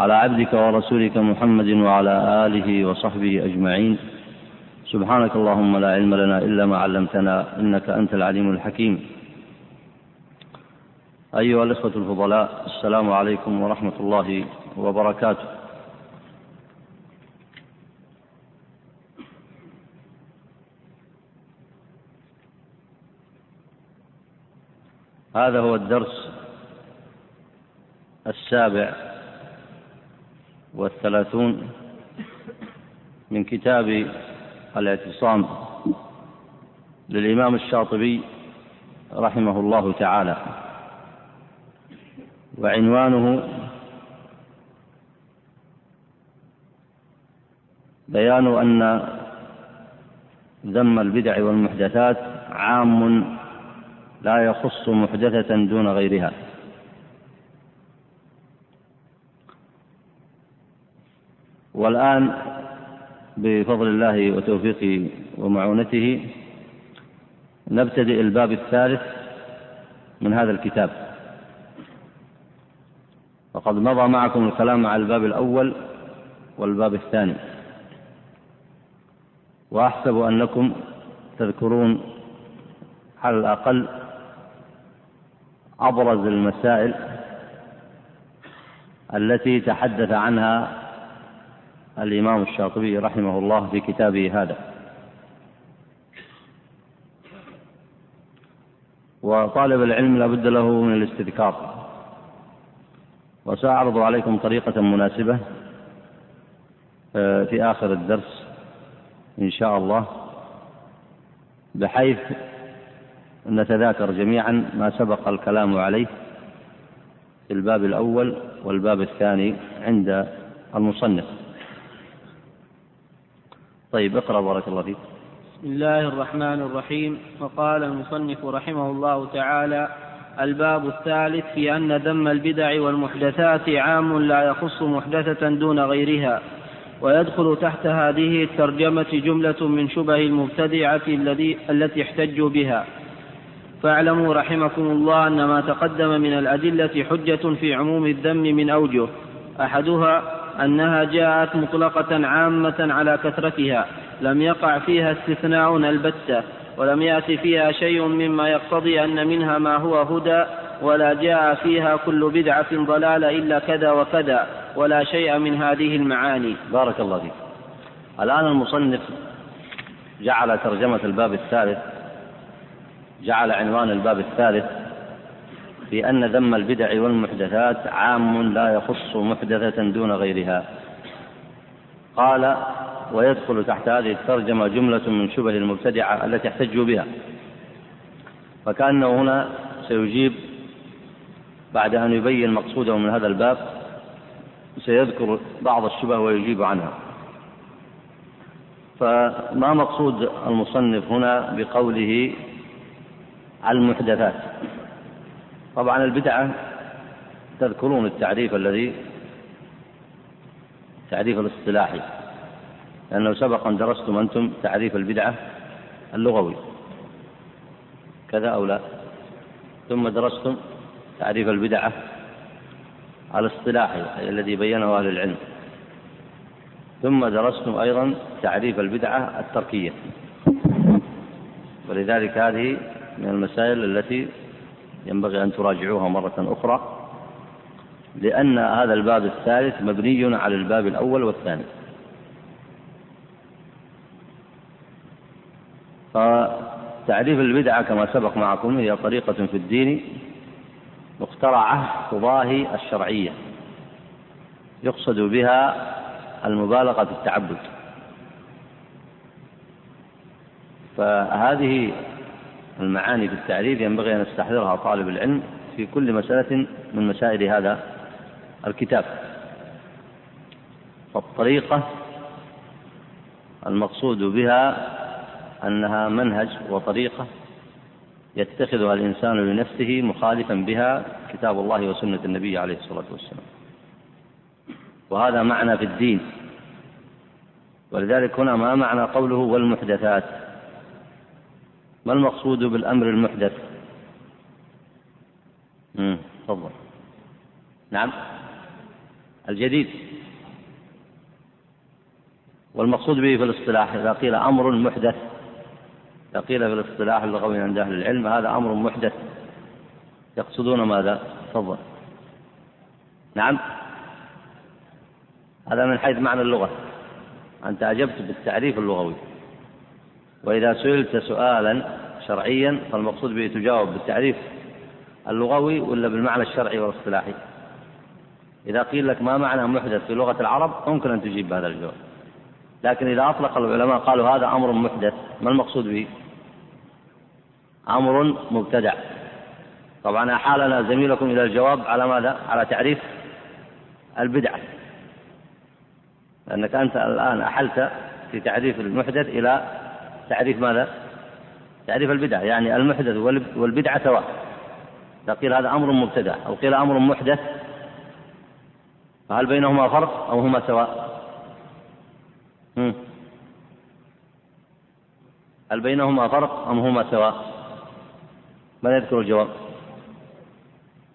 على عبدك ورسولك محمد وعلى آله وصحبه أجمعين. سبحانك اللهم لا علم لنا إلا ما علمتنا إنك أنت العليم الحكيم. أيها الإخوة الفضلاء السلام عليكم ورحمة الله وبركاته. هذا هو الدرس السابع والثلاثون من كتاب الاعتصام للإمام الشاطبي رحمه الله تعالى وعنوانه بيان أن ذم البدع والمحدثات عام لا يخص محدثة دون غيرها. والآن بفضل الله وتوفيقه ومعونته نبتدئ الباب الثالث من هذا الكتاب. وقد مضى معكم الكلام على الباب الأول والباب الثاني. وأحسب أنكم تذكرون على الأقل أبرز المسائل التي تحدث عنها الإمام الشاطبي رحمه الله في كتابه هذا. وطالب العلم لا بد له من الاستذكار. وسأعرض عليكم طريقة مناسبة آه، في آخر الدرس إن شاء الله بحيث نتذاكر جميعا ما سبق الكلام عليه في الباب الأول والباب الثاني عند المصنف. طيب اقرأ بارك الله فيك. بسم الله الرحمن الرحيم. وقال المصنف رحمه الله تعالى الباب الثالث في أن ذم البدع والمحدثات عام لا يخص محدثة دون غيرها ويدخل تحت هذه الترجمة جملة من شبه المبتدعة الذي التي احتجوا بها. فاعلموا رحمكم الله أن ما تقدم من الأدلة حجة في عموم الذم من أوجه أحدها أنها جاءت مطلقة عامة على كثرتها لم يقع فيها استثناء البتة ولم يأت فيها شيء مما يقتضي أن منها ما هو هدى ولا جاء فيها كل بدعة ضلالة إلا كذا وكذا ولا شيء من هذه المعاني. بارك الله فيك. الآن المصنف جعل ترجمة الباب الثالث جعل عنوان الباب الثالث في أن ذم البدع والمحدثات عام لا يخص محدثة دون غيرها. قال ويدخل تحت هذه الترجمة جملة من شبه المبتدعة التي احتجوا بها. فكأنه هنا سيجيب بعد أن يبين مقصوده من هذا الباب سيذكر بعض الشبه ويجيب عنها. فما مقصود المصنف هنا بقوله المحدثات؟ طبعا البدعة تذكرون التعريف الذي التعريف الاصطلاحي لأنه سبق أن درستم أنتم تعريف البدعة اللغوي. كذا أو لا؟ ثم درستم تعريف البدعة الاصطلاحي الذي بينه أهل العلم. ثم درستم أيضا تعريف البدعة التركية. ولذلك هذه من المسائل التي ينبغي أن تراجعوها مرة أخرى لأن هذا الباب الثالث مبني على الباب الأول والثاني. فتعريف البدعة كما سبق معكم هي طريقة في الدين مخترعة تضاهي الشرعية يقصد بها المبالغة في التعبد. فهذه المعاني في التعريف ينبغي أن يستحضرها طالب العلم في كل مسألة من مسائل هذا الكتاب. فالطريقة المقصود بها أنها منهج وطريقة يتخذها الإنسان لنفسه مخالفا بها كتاب الله وسنة النبي عليه الصلاة والسلام. وهذا معنى في الدين. ولذلك هنا ما معنى قوله والمحدثات؟ ما المقصود بالأمر المحدث؟ تفضل. نعم. الجديد. والمقصود به في الاصطلاح إذا قيل أمر محدث إذا قيل في الاصطلاح اللغوي عند أهل العلم هذا أمر محدث. يقصدون ماذا؟ تفضل. نعم. هذا من حيث معنى اللغة. أنت أجبت بالتعريف اللغوي. وإذا سئلت سؤالا شرعيا فالمقصود به تجاوب بالتعريف اللغوي ولا بالمعنى الشرعي والاصطلاحي. إذا قيل لك ما معنى محدث في لغة العرب ممكن أن تجيب بهذا الجواب. لكن إذا أطلق العلماء قالوا هذا أمر محدث ما المقصود به؟ أمر مبتدع. طبعا أحالنا زميلكم إلى الجواب على ماذا؟ على تعريف البدعة لأنك أنت الآن أحلت في تعريف المحدث إلى تعريف ماذا؟ تعريف البدعة يعني المحدث والبدعة سواء. قيل هذا أمر مبتدع أو قيل أمر محدث فهل بينهما فرق أو هما سواء؟ هل بينهما فرق أم هما سواء؟ من يذكر الجواب؟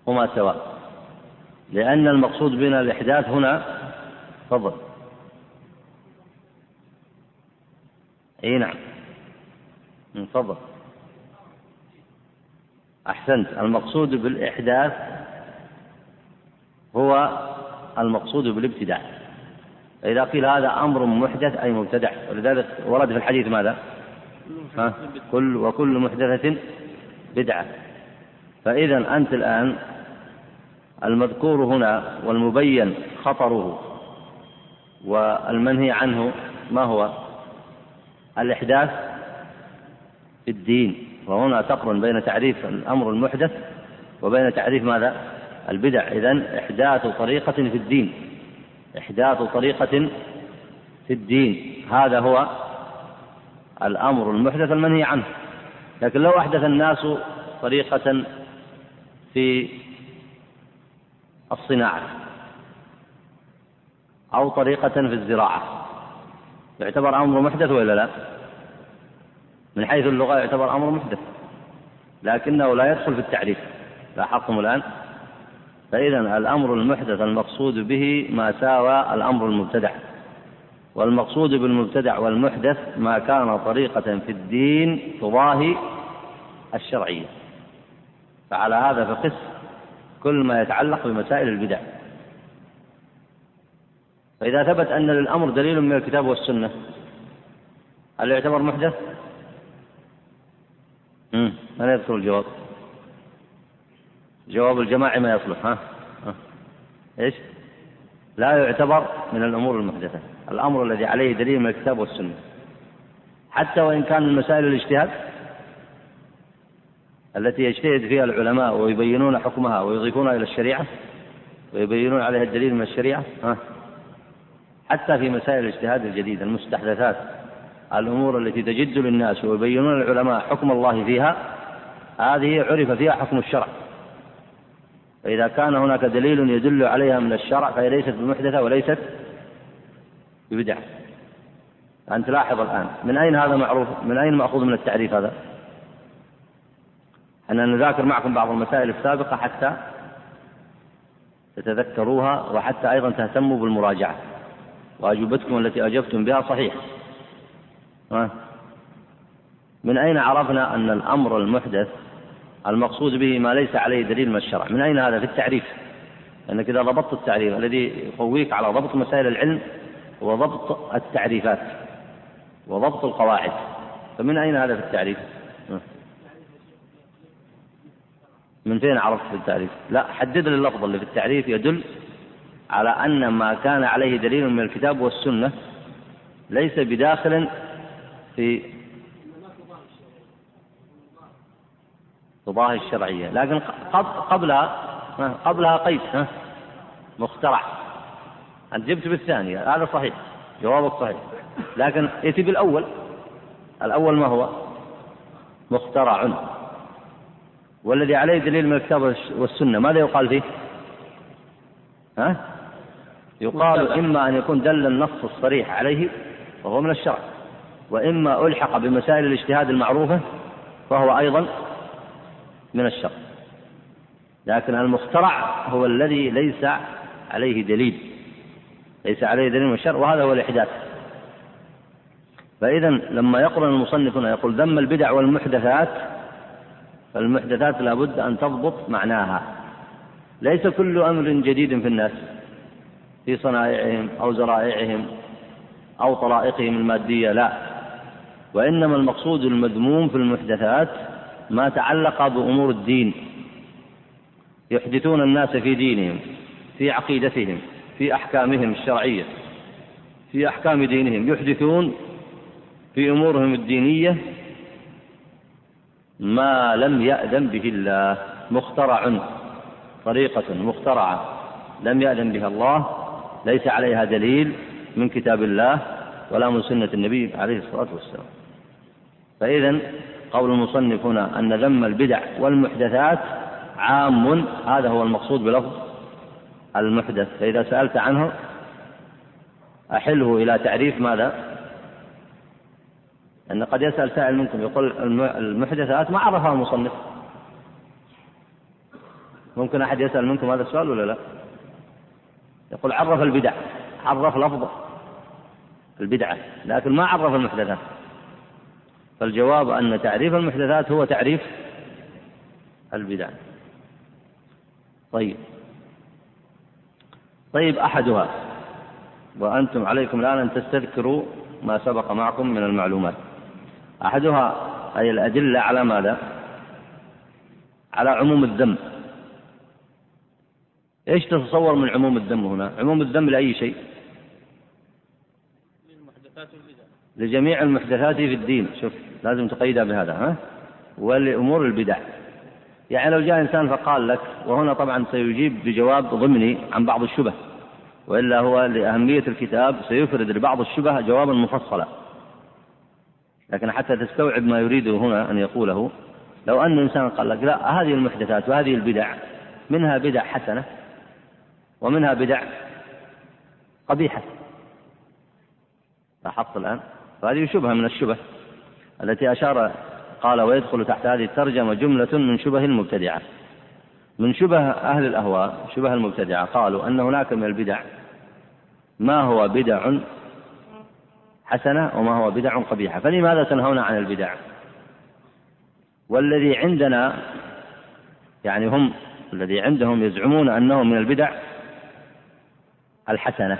هما سواء. لأن المقصود بنا الإحداث هنا تفضل إي نعم. تفضل أحسنت. المقصود بالإحداث هو المقصود بالابتداع فاذا قيل هذا أمر محدث أي مبتدع. ولذلك ورد في الحديث ماذا؟ ها؟ كل وكل محدثة بدعة. فإذا أنت الآن المذكور هنا والمبين خطره والمنهي عنه ما هو؟ الإحداث في الدين وهنا تقرن بين تعريف الأمر المحدث وبين تعريف ماذا؟ البدع إذا إحداث طريقة في الدين إحداث طريقة في الدين هذا هو الأمر المحدث المنهي عنه لكن لو أحدث الناس طريقة في الصناعة أو طريقة في الزراعة يعتبر أمر محدث ولا لا؟ من حيث اللغة يعتبر أمر محدث لكنه لا يدخل في التعريف لاحظتم الآن؟ فإذا الأمر المحدث المقصود به ما ساوى الأمر المبتدع والمقصود بالمبتدع والمحدث ما كان طريقة في الدين تضاهي الشرعية. فعلى هذا فقس كل ما يتعلق بمسائل البدع. فإذا ثبت أن للأمر دليل من الكتاب والسنة هل يعتبر محدث؟ من يذكر الجواب؟ جواب الجماعي ما يصلح ها؟ ها؟ إيش؟ لا يعتبر من الأمور المحدثة الأمر الذي عليه دليل من الكتاب والسنة حتى وإن كان من مسائل الاجتهاد التي يجتهد فيها العلماء ويبينون حكمها ويضيفونها إلى الشريعة ويبينون عليها الدليل من الشريعة ها حتى في مسائل الاجتهاد الجديدة المستحدثات الأمور التي تجد للناس ويبينون العلماء حكم الله فيها هذه عرف فيها حكم الشرع. فإذا كان هناك دليل يدل عليها من الشرع فهي ليست بمحدثة وليست ببدعة. أنت لاحظ الآن من أين هذا معروف؟ من أين مأخوذ من التعريف هذا؟ أنا نذاكر معكم بعض المسائل السابقة حتى تتذكروها وحتى أيضا تهتموا بالمراجعة. وأجوبتكم التي أجبتم بها صحيحة من أين عرفنا أن الأمر المحدث المقصود به ما ليس عليه دليل من الشرع؟ من أين هذا في التعريف؟ لأنك إذا ضبطت التعريف الذي يقويك على ضبط مسائل العلم هو ضبط التعريفات وضبط القواعد. فمن أين هذا في التعريف؟ من فين عرفت في التعريف؟ لا حدد لي اللفظ اللي في التعريف يدل على أن ما كان عليه دليل من الكتاب والسنة ليس بداخل في تضاهي الشرعية. لكن قبلها قبلها قيد مخترع. أنت جبت بالثاني هذا صحيح. جوابك صحيح. لكن ائتي بالأول. الأول ما هو؟ مخترع. والذي عليه دليل من الكتاب والسنة. ماذا يقال فيه؟ ها؟ يقال إما أن يكون دل النص الصريح عليه وهو من الشرع. وإما ألحق بمسائل الاجتهاد المعروفة فهو أيضا من الشرع لكن المخترع هو الذي ليس عليه دليل ليس عليه دليل من الشرع وهذا هو الإحداث. فإذا لما يقرن المصنف هنا يقول ذم البدع والمحدثات فالمحدثات لابد أن تضبط معناها. ليس كل أمر جديد في الناس في صنائعهم أو زرائعهم أو طرائقهم المادية لا. وإنما المقصود المذموم في المحدثات ما تعلق بأمور الدين. يحدثون الناس في دينهم في عقيدتهم في أحكامهم الشرعية في أحكام دينهم. يحدثون في أمورهم الدينية ما لم يأذن به الله. مخترع طريقة مخترعة لم يأذن بها الله. ليس عليها دليل من كتاب الله ولا من سنة النبي عليه الصلاة والسلام. فإذا قول المصنف هنا أن ذم البدع والمحدثات عام هذا هو المقصود بلفظ المحدث فإذا سألت عنه أحله إلى تعريف ماذا؟ أن قد يسأل سائل منكم يقول المحدثات ما عرفها المصنف ممكن أحد يسأل منكم هذا السؤال ولا لا؟ يقول عرف البدع عرف لفظ البدعة لكن ما عرف المحدثات فالجواب أن تعريف المحدثات هو تعريف البدع طيب طيب أحدها وأنتم عليكم الآن أن تستذكروا ما سبق معكم من المعلومات أحدها أي الأدلة على ماذا؟ على عموم الذم إيش تتصور من عموم الذم هنا؟ عموم الذم لأي شيء؟ لجميع المحدثات في الدين. شوف لازم تقيدها بهذا ها؟ ولأمور البدع. يعني لو جاء إنسان فقال لك وهنا طبعا سيجيب بجواب ضمني عن بعض الشبه وإلا هو لأهمية الكتاب سيفرد لبعض الشبه جوابا مفصلا. لكن حتى تستوعب ما يريده هنا أن يقوله لو أن إنسان قال لك لا هذه المحدثات وهذه البدع منها بدع حسنة ومنها بدع قبيحة. لاحظت الآن؟ فهذه شبهة من الشبه التي أشار قال ويدخل تحت هذه الترجمة جملة من شبه المبتدعة. من شبه أهل الأهواء شبه المبتدعة قالوا أن هناك من البدع ما هو بدع حسنة وما هو بدع قبيحة. فلماذا تنهون عن البدع؟ والذي عندنا يعني هم الذي عندهم يزعمون أنه من البدع الحسنة.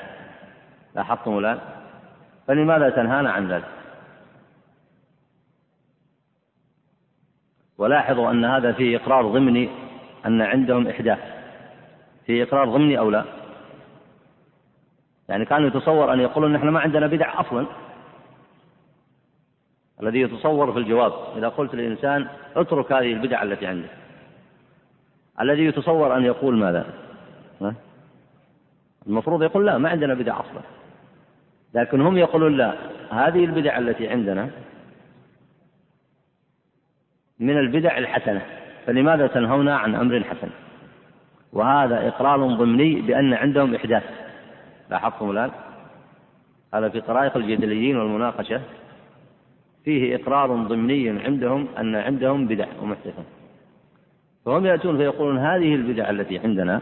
لاحظتم الآن؟ فلماذا تنهانا عن ذلك؟ ولاحظوا أن هذا فيه إقرار ضمني أن عندهم إحداث فيه إقرار ضمني أو لا؟ يعني كانوا يتصور أن يقولون نحن ما عندنا بدع أصلا. الذي يتصور في الجواب إذا قلت للإنسان اترك هذه البدع التي عندك الذي يتصور أن يقول ماذا؟ المفروض يقول لا ما عندنا بدع أصلا. لكن هم يقولون لا هذه البدع التي عندنا من البدع الحسنة فلماذا تنهونا عن أمر حسن؟ وهذا إقرار ضمني بأن عندهم إحداث. لاحظتم الآن؟ هذا في طرائق الجدليين والمناقشة. فيه إقرار ضمني عندهم أن عندهم بدع ومحدثة فهم يأتون فيقولون هذه البدع التي عندنا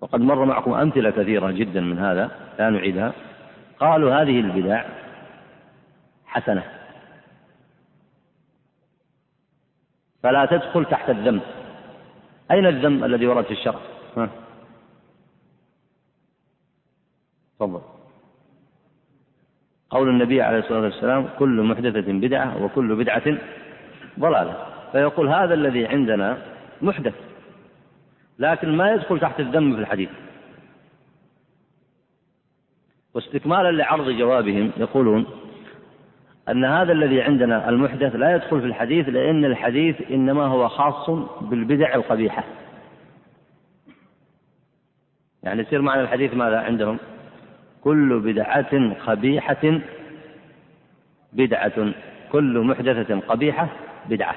وقد مر معكم أمثلة كثيرة جدا من هذا لا نعيدها. قالوا هذه البدع حسنة. فلا تدخل تحت الذم. أين الذم الذي ورد في الشرع؟ تفضل. قول النبي عليه الصلاة والسلام كل محدثة بدعة وكل بدعة ضلالة. فيقول هذا الذي عندنا محدث لكن ما يدخل تحت الذم في الحديث. واستكمالا لعرض جوابهم يقولون أن هذا الذي عندنا المحدث لا يدخل في الحديث لأن الحديث إنما هو خاص بالبدع القبيحة. يعني يصير معنى الحديث ماذا عندهم؟ كل بدعة قبيحة بدعة كل محدثة قبيحة بدعة.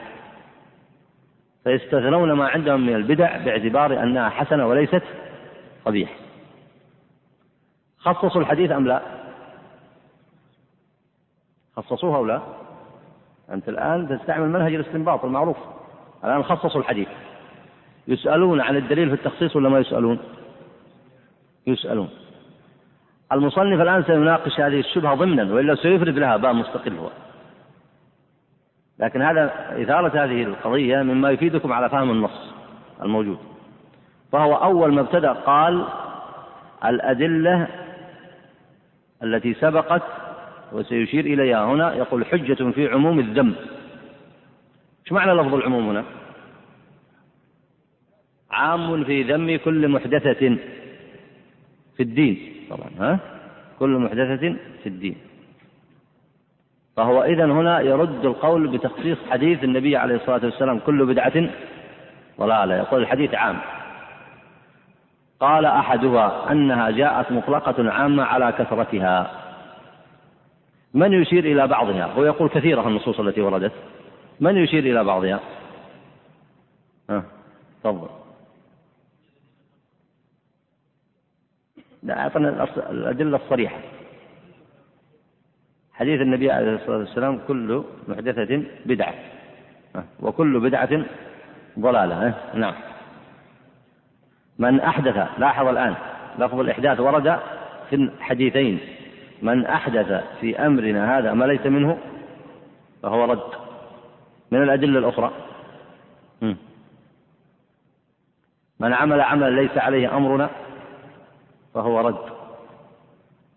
فيستثنون ما عندهم من البدع باعتبار أنها حسنة وليست قبيح خصصوا الحديث أم لا؟ خصصوها أو لا؟ أنت الآن تستعمل منهج الاستنباط المعروف. الآن خصصوا الحديث. يسألون عن الدليل في التخصيص ولا ما يسألون؟ يسألون. المصنف الآن سيناقش هذه الشبهة ضمنا وإلا سيفرد لها باب مستقل هو. لكن هذا إثارة هذه القضية مما يفيدكم على فهم النص الموجود. فهو أول ما ابتدأ قال الأدلة التي سبقت وسيشير إليها هنا يقول حجة في عموم الذم إيش معنى لفظ العموم هنا؟ عام في ذم كل محدثة في الدين. طبعا ها؟ كل محدثة في الدين. فهو إذا هنا يرد القول بتخصيص حديث النبي عليه الصلاة والسلام كل بدعة ضلالة. يقول الحديث عام. قال أحدها أنها جاءت مطلقة عامة على كثرتها. من يشير إلى بعضها؟ هو يقول كثيرة النصوص التي وردت. من يشير إلى بعضها؟ ها تفضل. لا أعطنا الأدلة الصريحة. حديث النبي عليه الصلاة والسلام كل محدثة بدعة. وكل بدعة ضلالة. نعم. من أحدث لاحظ الآن لفظ الإحداث ورد في الحديثين. من أحدث في أمرنا هذا ما ليس منه؟ فهو رد. من الأدلة الأخرى؟ من عمل عملا ليس عليه أمرنا فهو رد.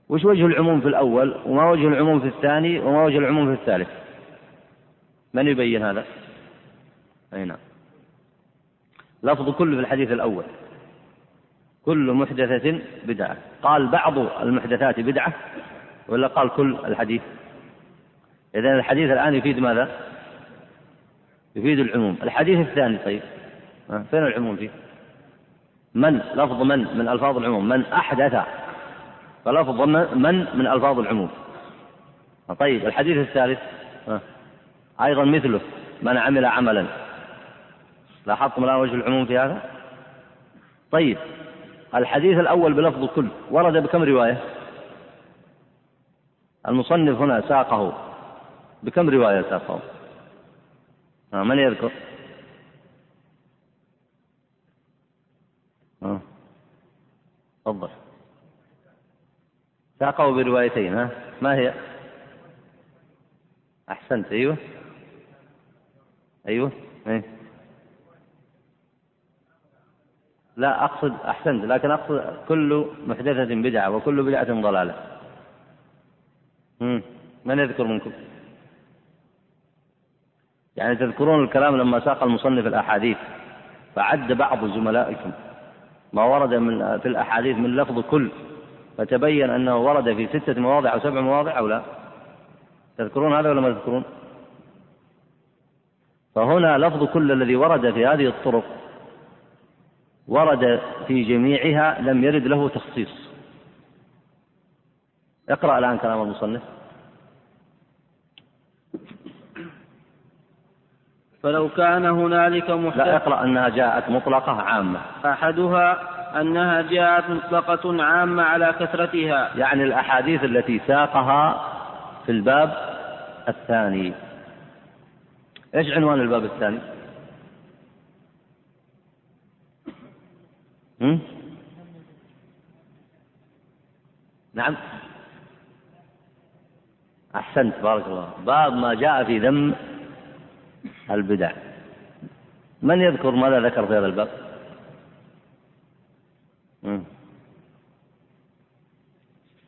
وش وجه العموم في الأول وما وجه العموم في الثاني وما وجه العموم في الثالث؟ من يبين هذا؟ أي نعم. لفظ كل في الحديث الأول. كل محدثة بدعة. قال بعض المحدثات بدعة ولا قال كل الحديث؟ إذا الحديث الآن يفيد ماذا؟ يفيد العموم. الحديث الثاني طيب. فين العموم فيه؟ من؟ لفظ من؟ من ألفاظ العموم. من أحدث. فلفظ من من ألفاظ العموم. طيب الحديث الثالث. أيضا مثله. من عمل عملا. لاحظتم الآن وجه العموم في هذا؟ طيب. الحديث الأول بلفظ كل. ورد بكم رواية؟ المصنف هنا ساقه. بكم رواية ساقه؟ من يذكر؟ تفضل. ساقه بروايتين ها؟ ما هي؟ أحسنت أيوه. أيوه أيه. لا أقصد أحسنت لكن أقصد كل محدثة بدعة وكل بدعة ضلالة. من يذكر منكم؟ يعني تذكرون الكلام لما ساق المصنف الأحاديث فعد بعض زملائكم ما ورد من في الأحاديث من لفظ كل فتبين أنه ورد في ستة مواضع أو سبع مواضع أو لا؟ تذكرون هذا ولا ما تذكرون؟ فهنا لفظ كل الذي ورد في هذه الطرق ورد في جميعها لم يرد له تخصيص. اقرأ الآن كلام المصنف. فلو كان هنالك محدث لا اقرأ أنها جاءت مطلقة عامة. أحدها أنها جاءت مطلقة عامة على كثرتها. يعني الأحاديث التي ساقها في الباب الثاني. إيش عنوان الباب الثاني؟ نعم. أحسنت بارك الله. باب ما جاء في ذم البدع. من يذكر ماذا ذكر في هذا الباب؟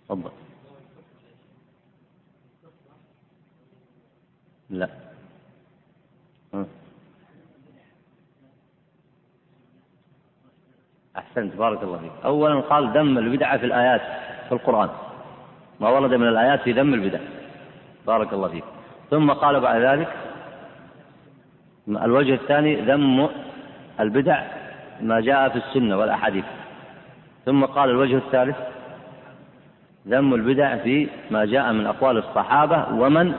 تفضل. لا. أحسنت بارك الله فيك. أولا قال ذم البدعة في الآيات في القرآن. ما ورد من الآيات في ذم البدع. بارك الله فيك. ثم قال بعد ذلك الوجه الثاني ذم البدع ما جاء في السنة والأحاديث. ثم قال الوجه الثالث ذم البدع في ما جاء من أقوال الصحابة ومن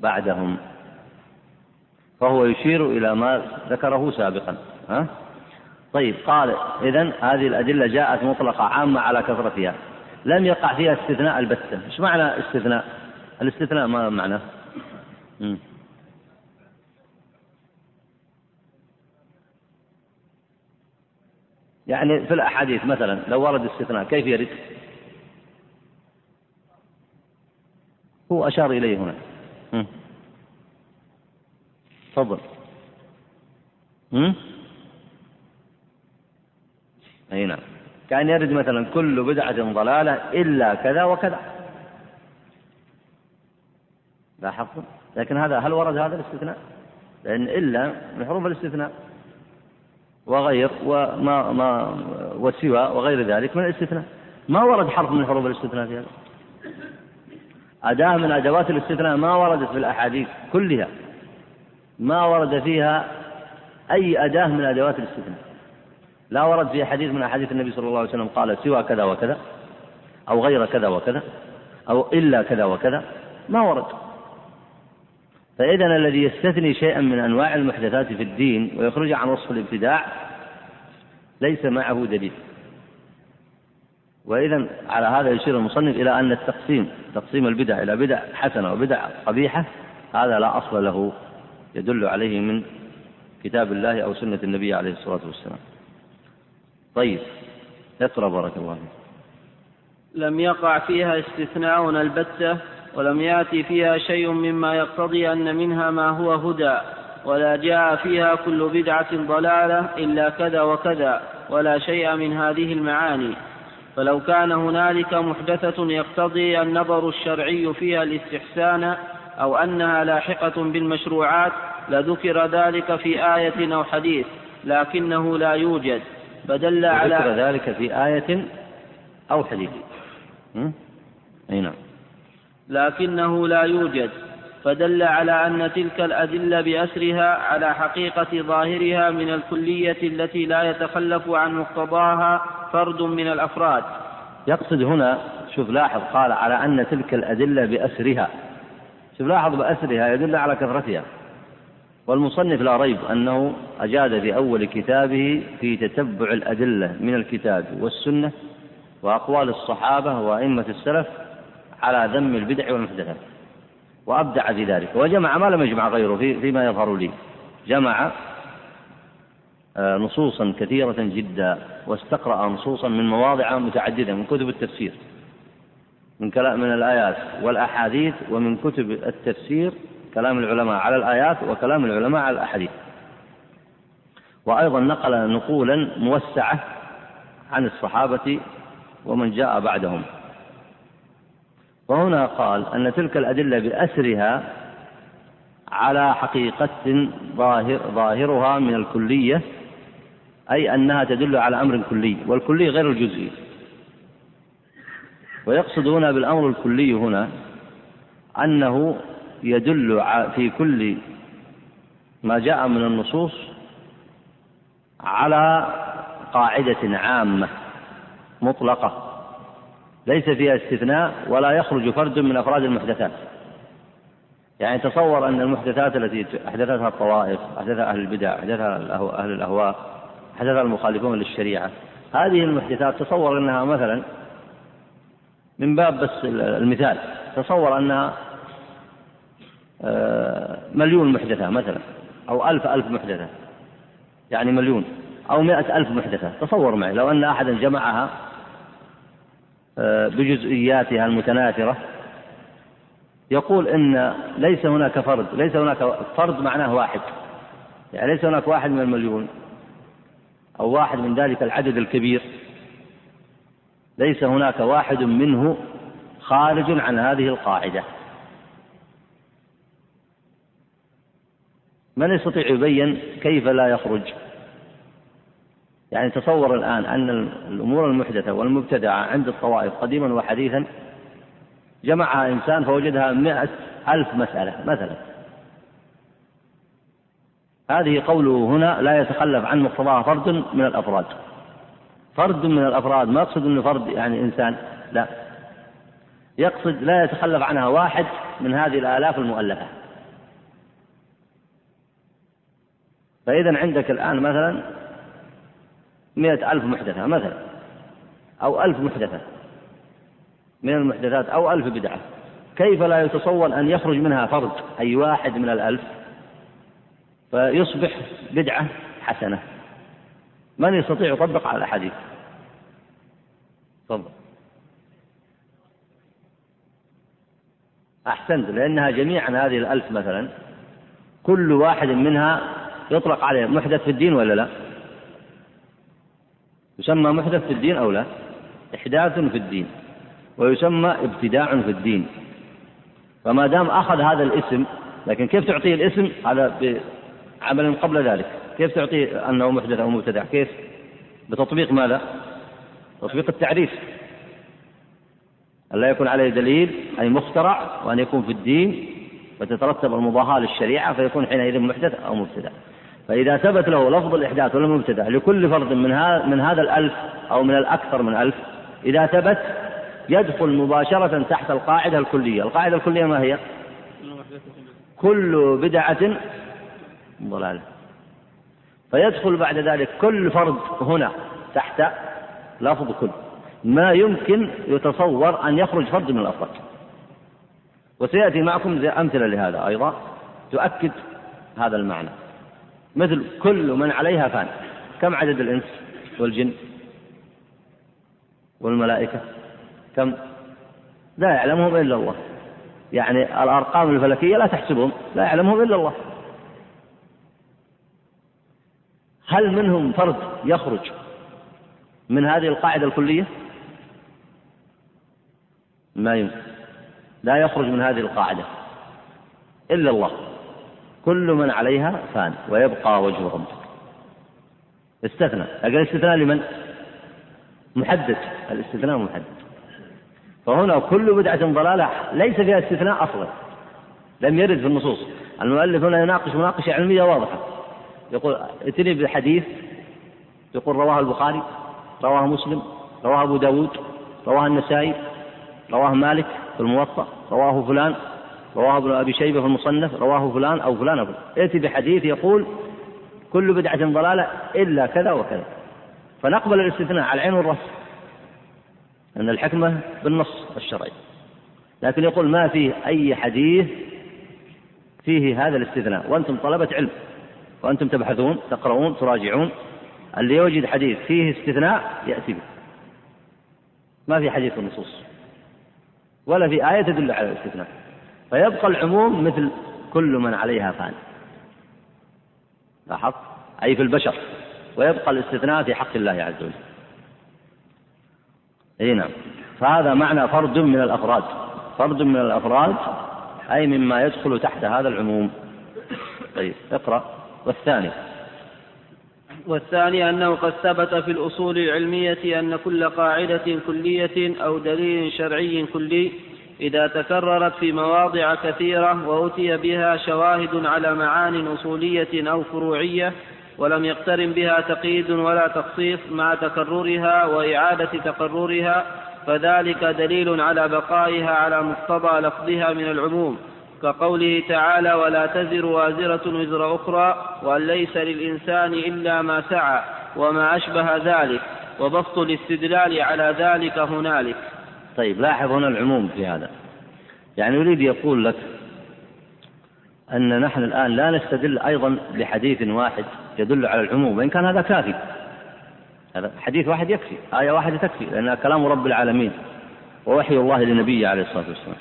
بعدهم. فهو يشير إلى ما ذكره سابقا. ها؟ طيب قال إذا هذه الأدلة جاءت مطلقة عامة على كثرتها. لم يقع فيها استثناء البتة. إيش معنى استثناء؟ الاستثناء ما معناه يعني في الأحاديث مثلا لو ورد استثناء كيف يرد؟ هو أشار إليه هنا. تفضل. أي نعم. كأن يرد مثلا كل بدعة ضلالة إلا كذا وكذا. لاحظتم لكن هذا هل ورد هذا الاستثناء؟ لأن إلا من حروف الاستثناء. وغير وما ما وسوى وغير ذلك من الاستثناء. ما ورد حرف من حروف الاستثناء في هذا؟ أداة من أدوات الاستثناء ما وردت في الأحاديث كلها. ما ورد فيها أي أداة من أدوات الاستثناء. لا ورد في حديث من أحاديث النبي صلى الله عليه وسلم قال سوى كذا وكذا أو غير كذا وكذا أو إلا كذا وكذا ما ورد. فإذا الذي يستثني شيئا من أنواع المحدثات في الدين ويخرج عن وصف الابتداع ليس معه دليل. وإذا على هذا يشير المصنف إلى أن التقسيم تقسيم البدع إلى بدع حسنة وبدع قبيحة هذا لا أصل له يدل عليه من كتاب الله أو سنة النبي عليه الصلاة والسلام. طيب اقرأ بارك الله فيك. لم يقع فيها استثناء البتة ولم يأتي فيها شيء مما يقتضي أن منها ما هو هدى ولا جاء فيها كل بدعة ضلالة إلا كذا وكذا ولا شيء من هذه المعاني. فلو كان هنالك محدثة يقتضي النظر الشرعي فيها الاستحسان أو أنها لاحقة بالمشروعات لذكر ذلك في آية أو حديث لكنه لا يوجد. فدل على ذلك في آية أو حديث. أي نعم. لكنه لا يوجد. فدل على أن تلك الأدلة بأسرها على حقيقة ظاهرها من الكلية التي لا يتخلف عن مقتضاها فرد من الأفراد. يقصد هنا شوف لاحظ قال على أن تلك الأدلة بأسرها. شوف لاحظ بأسرها يدل على كثرتها. والمصنف لا ريب أنه أجاد في أول كتابه في تتبع الأدلة من الكتاب والسنة وأقوال الصحابة وأئمة السلف على ذم البدع والمحدثات وأبدع في ذلك وجمع ما لم يجمع غيره في فيما يظهر لي جمع آه، نصوصا كثيرة جدا واستقرأ نصوصا من مواضع متعددة من كتب التفسير من كلام من الآيات والأحاديث ومن كتب التفسير كلام العلماء على الآيات وكلام العلماء على الأحاديث. وأيضا نقل نقولا موسعة عن الصحابة ومن جاء بعدهم. وهنا قال أن تلك الأدلة بأسرها على حقيقة ظاهر ظاهرها من الكلية أي أنها تدل على أمر كلي والكلي غير الجزئي. ويقصد هنا بالأمر الكلي هنا أنه يدل في كل ما جاء من النصوص على قاعدة عامة مطلقة ليس فيها استثناء ولا يخرج فرد من أفراد المحدثات. يعني تصور أن المحدثات التي أحدثتها الطوائف أحدثها أهل البدع أحدثها أهل الأهواء أحدثها المخالفون للشريعة هذه المحدثات تصور أنها مثلا من باب بس المثال تصور أنها مليون محدثة مثلا أو ألف ألف محدثة. يعني مليون أو مئة ألف محدثة. تصور معي لو أن أحدا جمعها آه، بجزئياتها المتناثرة يقول إن ليس هناك فرد ليس هناك فرد معناه واحد. يعني ليس هناك واحد من المليون أو واحد من ذلك العدد الكبير. ليس هناك واحد منه خارج عن هذه القاعدة. من يستطيع يبين كيف لا يخرج. يعني تصور الآن أن الأمور المحدثة والمبتدعة عند الطوائف قديما وحديثا جمعها إنسان فوجدها مئة ألف مسألة مثلا. هذه قوله هنا لا يتخلف عن مقتضاها فرد من الأفراد. فرد من الأفراد ما يقصد أنه فرد يعني إنسان لا. يقصد لا يتخلف عنها واحد من هذه الآلاف المؤلفة. فإذا عندك الآن مثلا مئة ألف محدثة مثلا أو ألف محدثة من المحدثات أو ألف بدعة كيف لا يتصور أن يخرج منها فرد أي واحد من الألف؟ فيصبح بدعة حسنة. من يستطيع يطبق على الأحاديث؟ تفضل. أحسنت لأنها جميعا هذه الألف مثلا كل واحد منها يطلق عليه محدث في الدين ولا لا؟ يسمى محدث في الدين أو لا؟ إحداث في الدين. ويسمى ابتداع في الدين. فما دام أخذ هذا الاسم لكن كيف تعطيه الاسم؟ هذا بعمل قبل ذلك. كيف تعطيه أنه محدث أو مبتدع؟ كيف؟ بتطبيق ماذا؟ تطبيق التعريف. أن لا يكون عليه دليل أي مخترع وأن يكون في الدين وتترتب المضاهاة للشريعة فيكون حينئذ محدث أو مبتدع. فإذا ثبت له لفظ الإحداث والمبتدع لكل فرد من من هذا الألف أو من الأكثر من ألف إذا ثبت يدخل مباشرة تحت القاعدة الكلية. القاعدة الكلية ما هي؟ كل بدعة ضلالة. فيدخل بعد ذلك كل فرد هنا تحت لفظ كل. ما يمكن يتصور أن يخرج فرد من الأفراد. وسيأتي معكم أمثلة لهذا أيضا تؤكد هذا المعنى. مثل كل من عليها فان. كم عدد الإنس والجن والملائكة؟ كم؟ لا يعلمهم إلا الله. يعني الأرقام الفلكية لا تحسبهم لا يعلمهم إلا الله. هل منهم فرد يخرج من هذه القاعدة الكلية؟ ما يمكن. لا يخرج من هذه القاعدة إلا الله. كل من عليها فان ويبقى وجه ربك. استثنى. لكن الاستثناء لمن؟ محدد. الاستثناء محدد. فهنا كل بدعة ضلالة ليس فيها استثناء أصلا. لم يرد في النصوص. المؤلف هنا يناقش مناقشة علمية واضحة. يقول ائتني بحديث يقول رواه البخاري رواه مسلم رواه أبو داود رواه النسائي رواه مالك في الموطأ رواه فلان. رواه ابن أبي شيبة في المصنف رواه فلان أو فلان أو فلان ائتي بحديث يقول كل بدعة ضلالة إلا كذا وكذا. فنقبل الاستثناء على العين والرأس أن الحكمة بالنص الشرعي. لكن يقول ما فيه أي حديث فيه هذا الاستثناء. وأنتم طلبة علم. وأنتم تبحثون تقرؤون تراجعون. اللي يوجد حديث فيه استثناء يأتي به. ما في حديث في النصوص ولا في آية تدل على الاستثناء. فيبقى العموم مثل كل من عليها فان. لاحظت؟ أي في البشر. ويبقى الاستثناء في حق الله عز وجل. إي نعم. فهذا معنى فرد من الأفراد. فرد من الأفراد أي مما يدخل تحت هذا العموم. طيب اقرأ. والثاني. والثاني أنه قد ثبت في الأصول العلمية أن كل قاعدة كلية أو دليل شرعي كلي إذا تكررت في مواضع كثيرة وأتي بها شواهد على معان أصولية أو فروعية ولم يقترن بها تقييد ولا تخصيص مع تكررها وإعادة تقررها فذلك دليل على بقائها على مقتضى لفظها من العموم. كقوله تعالى ولا تزر وازرة وزر أخرى وأن ليس للإنسان إلا ما سعى وما أشبه ذلك. وبسط الاستدلال على ذلك هنالك. طيب لاحظ هنا العموم في هذا. يعني يريد يقول لك أن نحن الآن لا نستدل أيضا بحديث واحد يدل على العموم وإن كان هذا كافي. هذا حديث واحد يكفي آية واحدة تكفي لأنها كلام رب العالمين ووحي الله لنبيه عليه الصلاة والسلام.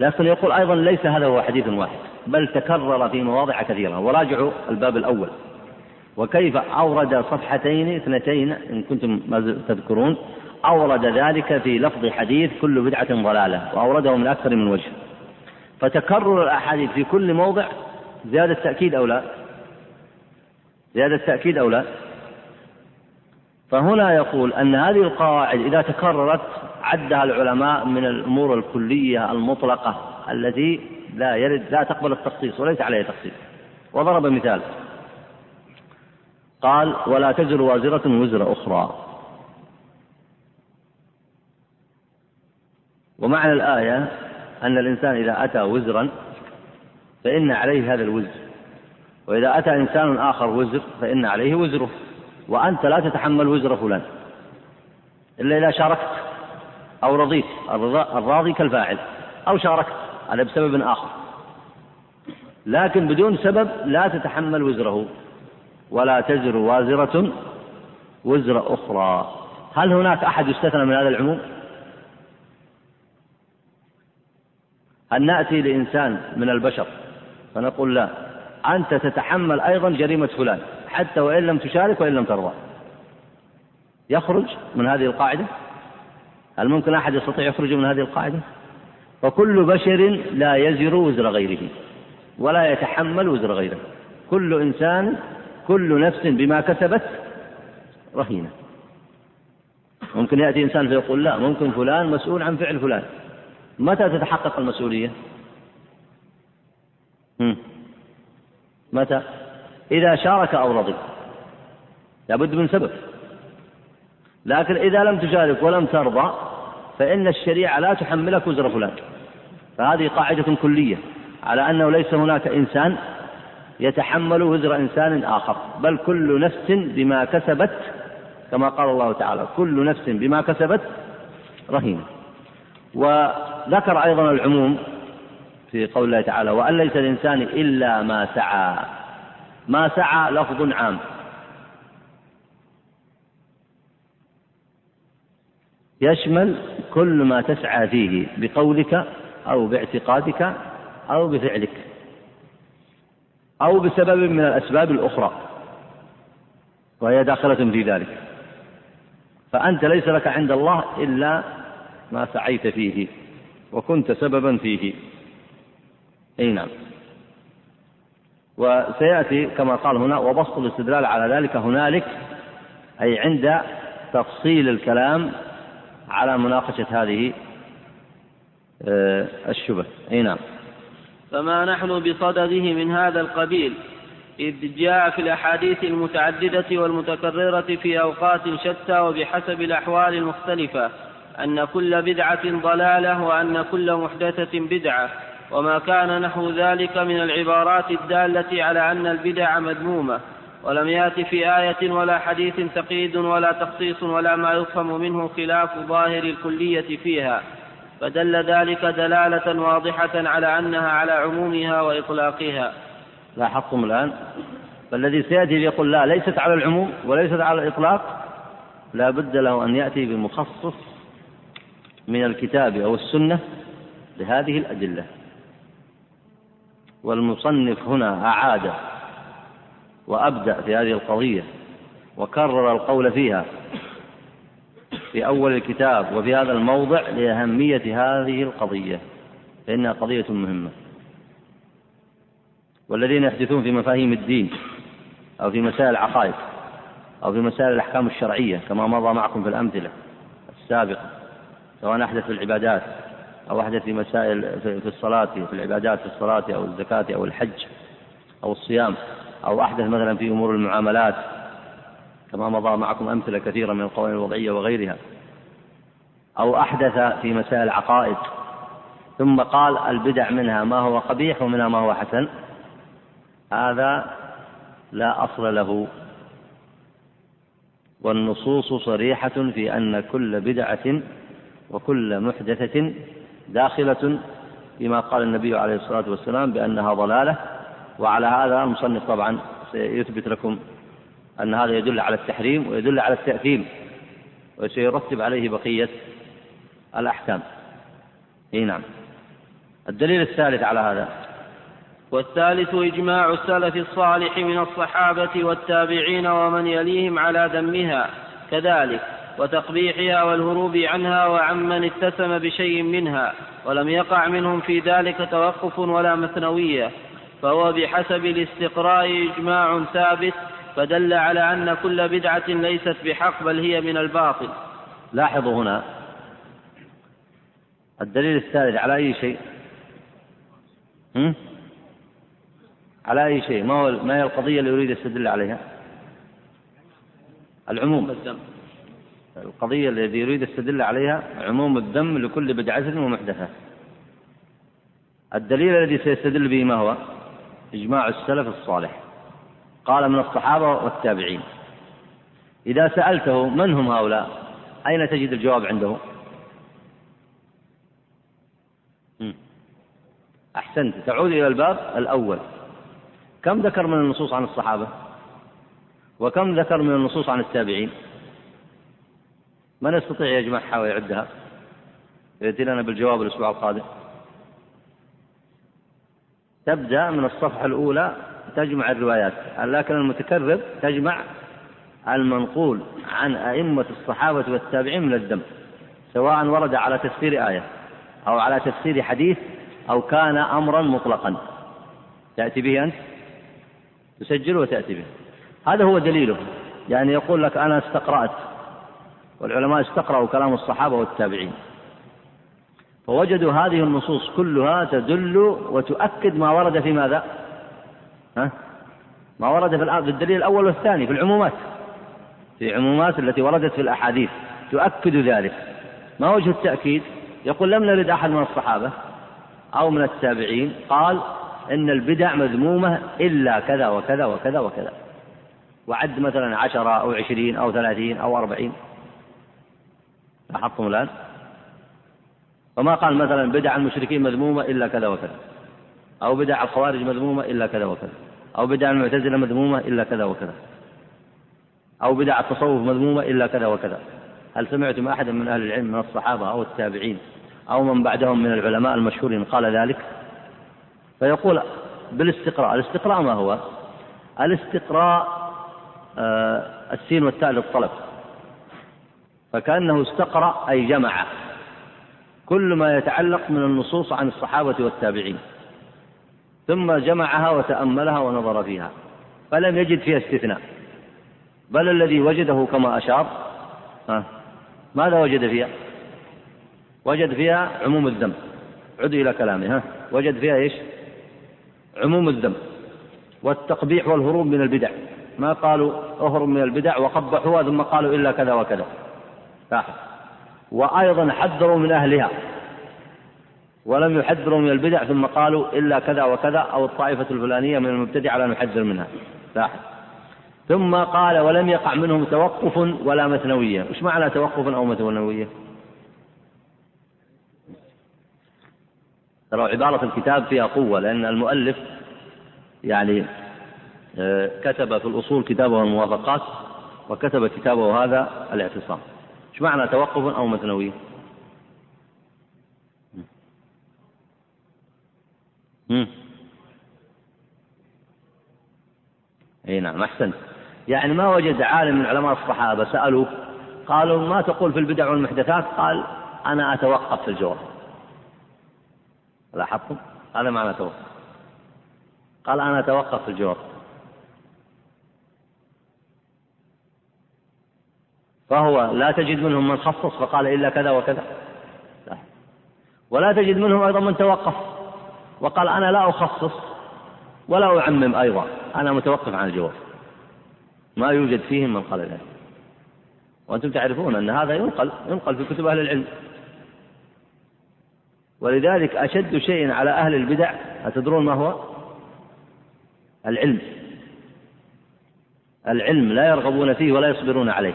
لكن يقول أيضا ليس هذا هو حديث واحد بل تكرر في مواضع كثيرة. وراجعوا الباب الأول. وكيف أورد صفحتين اثنتين إن كنتم ما تذكرون أورد ذلك في لفظ حديث كل بدعة ضلالة وأورده من أكثر من وجه. فتكرر الأحاديث في كل موضع زيادة تأكيد أو لا؟ زيادة تأكيد أو لا؟ فهنا يقول أن هذه القواعد إذا تكررت عدها العلماء من الأمور الكلية المطلقة التي لا يرد لا تقبل التخصيص وليس عليها تخصيص. وضرب مثال. قال ولا تزر وازرة وزر أخرى. ومعنى الآية أن الإنسان إذا أتى وزرا فإن عليه هذا الوزر. وإذا أتى إنسان آخر وزر فإن عليه وزره. وأنت لا تتحمل وزر فلان. إلا إذا شاركت أو رضيت. الراضي كالفاعل. أو شاركت. هذا بسبب آخر. لكن بدون سبب لا تتحمل وزره. ولا تزر وازرة وزر أخرى. هل هناك أحد يستثنى من هذا العموم؟ هل نأتي لإنسان من البشر فنقول لا. أنت تتحمل أيضا جريمة فلان حتى وإن لم تشارك وإن لم ترضى. يخرج من هذه القاعدة؟ هل ممكن أحد يستطيع يخرج من هذه القاعدة؟ فكل بشر لا يزر وزر غيره ولا يتحمل وزر غيره. كل إنسان كل نفس بما كسبت رهينة. ممكن يأتي إنسان فيقول لا ممكن فلان مسؤول عن فعل فلان. متى تتحقق المسؤولية؟ متى؟ إذا شارك أو رضي. لابد من سبب. لكن إذا لم تشارك ولم ترضى فإن الشريعة لا تحملك وزر فلان. فهذه قاعدة كلية على أنه ليس هناك إنسان يتحمل وزر إنسان آخر. بل كل نفس بما كسبت كما قال الله تعالى كل نفس بما كسبت رهينة. وذكر أيضا العموم في قول الله تعالى وأن ليس الإنسان إلا ما سعى. ما سعى لفظ عام. يشمل كل ما تسعى فيه بقولك أو باعتقادك أو بفعلك أو بسبب من الأسباب الأخرى وهي داخلة في ذلك. فأنت ليس لك عند الله إلا ما سعيت فيه. وكنت سببا فيه. أي نعم. وسيأتي كما قال هنا وبسط الاستدلال على ذلك هنالك أي عند تفصيل الكلام على مناقشة هذه آه، الشبه. أي نعم. فما نحن بصدده من هذا القبيل إذ جاء في الأحاديث المتعددة والمتكررة في أوقات شتى وبحسب الأحوال المختلفة. أن كل بدعة ضلالة وأن كل محدثة بدعة وما كان نحو ذلك من العبارات الدالة على أن البدع مذمومة ولم يأت في آية ولا حديث تقييد ولا تخصيص ولا ما يفهم منه خلاف ظاهر الكلية فيها فدل ذلك دلالة واضحة على أنها على عمومها وإطلاقها. لاحظتم الآن؟ فالذي سيأتي يقول لا ليست على العموم وليست على الإطلاق لا بد له أن يأتي بمخصص من الكتاب أو السنة لهذه الأدلة. والمصنف هنا أعاد وأبدأ في هذه القضية وكرر القول فيها في أول الكتاب وفي هذا الموضع لأهمية هذه القضية فإنها قضية مهمة. والذين يحدثون في مفاهيم الدين أو في مسائل العقائد أو في مسائل الأحكام الشرعية كما مضى معكم في الأمثلة السابقة سواء أحدث في العبادات أو أحدث في مسائل في الصلاة في العبادات في الصلاة أو الزكاة أو الحج أو الصيام أو أحدث مثلا في أمور المعاملات. كما مضى معكم أمثلة كثيرة من القوانين الوضعية وغيرها. أو أحدث في مسائل العقائد. ثم قال البدع منها ما هو قبيح ومنها ما هو حسن. هذا لا أصل له. والنصوص صريحة في أن كل بدعة وكل محدثة داخلة فيما قال النبي عليه الصلاة والسلام بأنها ضلالة وعلى هذا المصنف طبعا سيثبت لكم أن هذا يدل على التحريم ويدل على التأثيم وسيرتب عليه بقية الأحكام. إي نعم. الدليل الثالث على هذا. والثالث إجماع السلف الصالح من الصحابة والتابعين ومن يليهم على ذمها. كذلك وتقبيحها والهروب عنها وعمن اتسم بشيء منها ولم يقع منهم في ذلك توقف ولا مثنوية. فهو بحسب الاستقراء إجماع ثابت فدل على أن كل بدعة ليست بحق بل هي من الباطل. لاحظوا هنا الدليل الثالث على أي شيء؟ هم؟ على أي شيء؟ ما هو ما هي القضية اللي يريد يستدل عليها؟ العموم. القضية الذي يريد يستدل عليها عموم الذم لكل بدعة ومحدثة. الدليل الذي سيستدل به ما هو؟ إجماع السلف الصالح. قال من الصحابة والتابعين. إذا سألته من هم هؤلاء؟ أين تجد الجواب عنده؟ أحسنت. تعود إلى الباب الأول. كم ذكر من النصوص عن الصحابة؟ وكم ذكر من النصوص عن التابعين؟ من يستطيع يجمعها ويعدها يأتي لنا بالجواب الأسبوع القادم. تبدأ من الصفحة الأولى تجمع الروايات. لكن المتكرر تجمع المنقول عن أئمة الصحابة والتابعين من الذم سواء ورد على تفسير آية أو على تفسير حديث أو كان أمرا مطلقا. تأتي به أنت؟ تسجل وتأتي به. هذا هو دليله. يعني يقول لك أنا استقرأت. والعلماء استقرأوا كلام الصحابة والتابعين فوجدوا هذه النصوص كلها تدل وتؤكد ما ورد في ماذا؟ ها؟ ما ورد في الدليل الأول والثاني في العمومات في عمومات التي وردت في الأحاديث تؤكد ذلك ما وجه التأكيد؟ يقول لم نرد أحد من الصحابة أو من التابعين قال إن البدع مذمومة إلا كذا وكذا وكذا وكذا وعد مثلا عشرة أو عشرين أو ثلاثين أو أربعين لاحظتم الآن؟ وما قال مثلا بدع المشركين مذمومة إلا كذا وكذا. أو بدع الخوارج مذمومة إلا كذا وكذا. أو بدع المعتزلة مذمومة إلا كذا وكذا. أو بدع التصوف مذمومة إلا كذا وكذا. هل سمعتم أحدا من أهل العلم من الصحابة أو التابعين أو من بعدهم من العلماء المشهورين قال ذلك؟ فيقول بالاستقراء الاستقراء ما هو؟ الاستقراء آه السين والتاء للطلب. فكأنه استقرأ أي جمع. كل ما يتعلق من النصوص عن الصحابة والتابعين. ثم جمعها وتأملها ونظر فيها. فلم يجد فيها استثناء. بل الذي وجده كما أشار ها ماذا وجد فيها؟ وجد فيها عموم الذنب عد إلى كلامه ها. وجد فيها إيش؟ عموم الذنب والتقبيح والهروب من البدع. ما قالوا أهرب من البدع وقبحوها ثم قالوا إلا كذا وكذا. وأيضا حذروا من أهلها. ولم يحذروا من البدع ثم قالوا إلا كذا وكذا أو الطائفة الفلانية من المبتدع لا نحذر منها. لاحظ ثم قال ولم يقع منهم توقف ولا مثنوية. وش معنى توقف أو مثنوية؟ ترى عبارة الكتاب فيها قوة لأن المؤلف يعني آه، كتب في الأصول كتابه الموافقات وكتب كتابه هذا الاعتصام. معنى توقف أو مثنوي إي نعم أحسنت. يعني ما وجد عالم من علماء الصحابة سالوه قالوا ما تقول في البدع والمحدثات؟ قال أنا أتوقف في الجواب. لاحظتم؟ هذا معنى توقف. قال أنا أتوقف في الجواب. فهو لا تجد منهم من خصص فقال إلا كذا وكذا. لا. ولا تجد منهم أيضا من توقف. وقال أنا لا أخصص ولا أعمم أيضا. أنا متوقف عن الجواب. ما يوجد فيهم من قال ذلك. وأنتم تعرفون أن هذا ينقل ينقل في كتب أهل العلم. ولذلك أشد شيء على أهل البدع أتدرون ما هو؟ العلم. العلم لا يرغبون فيه ولا يصبرون عليه.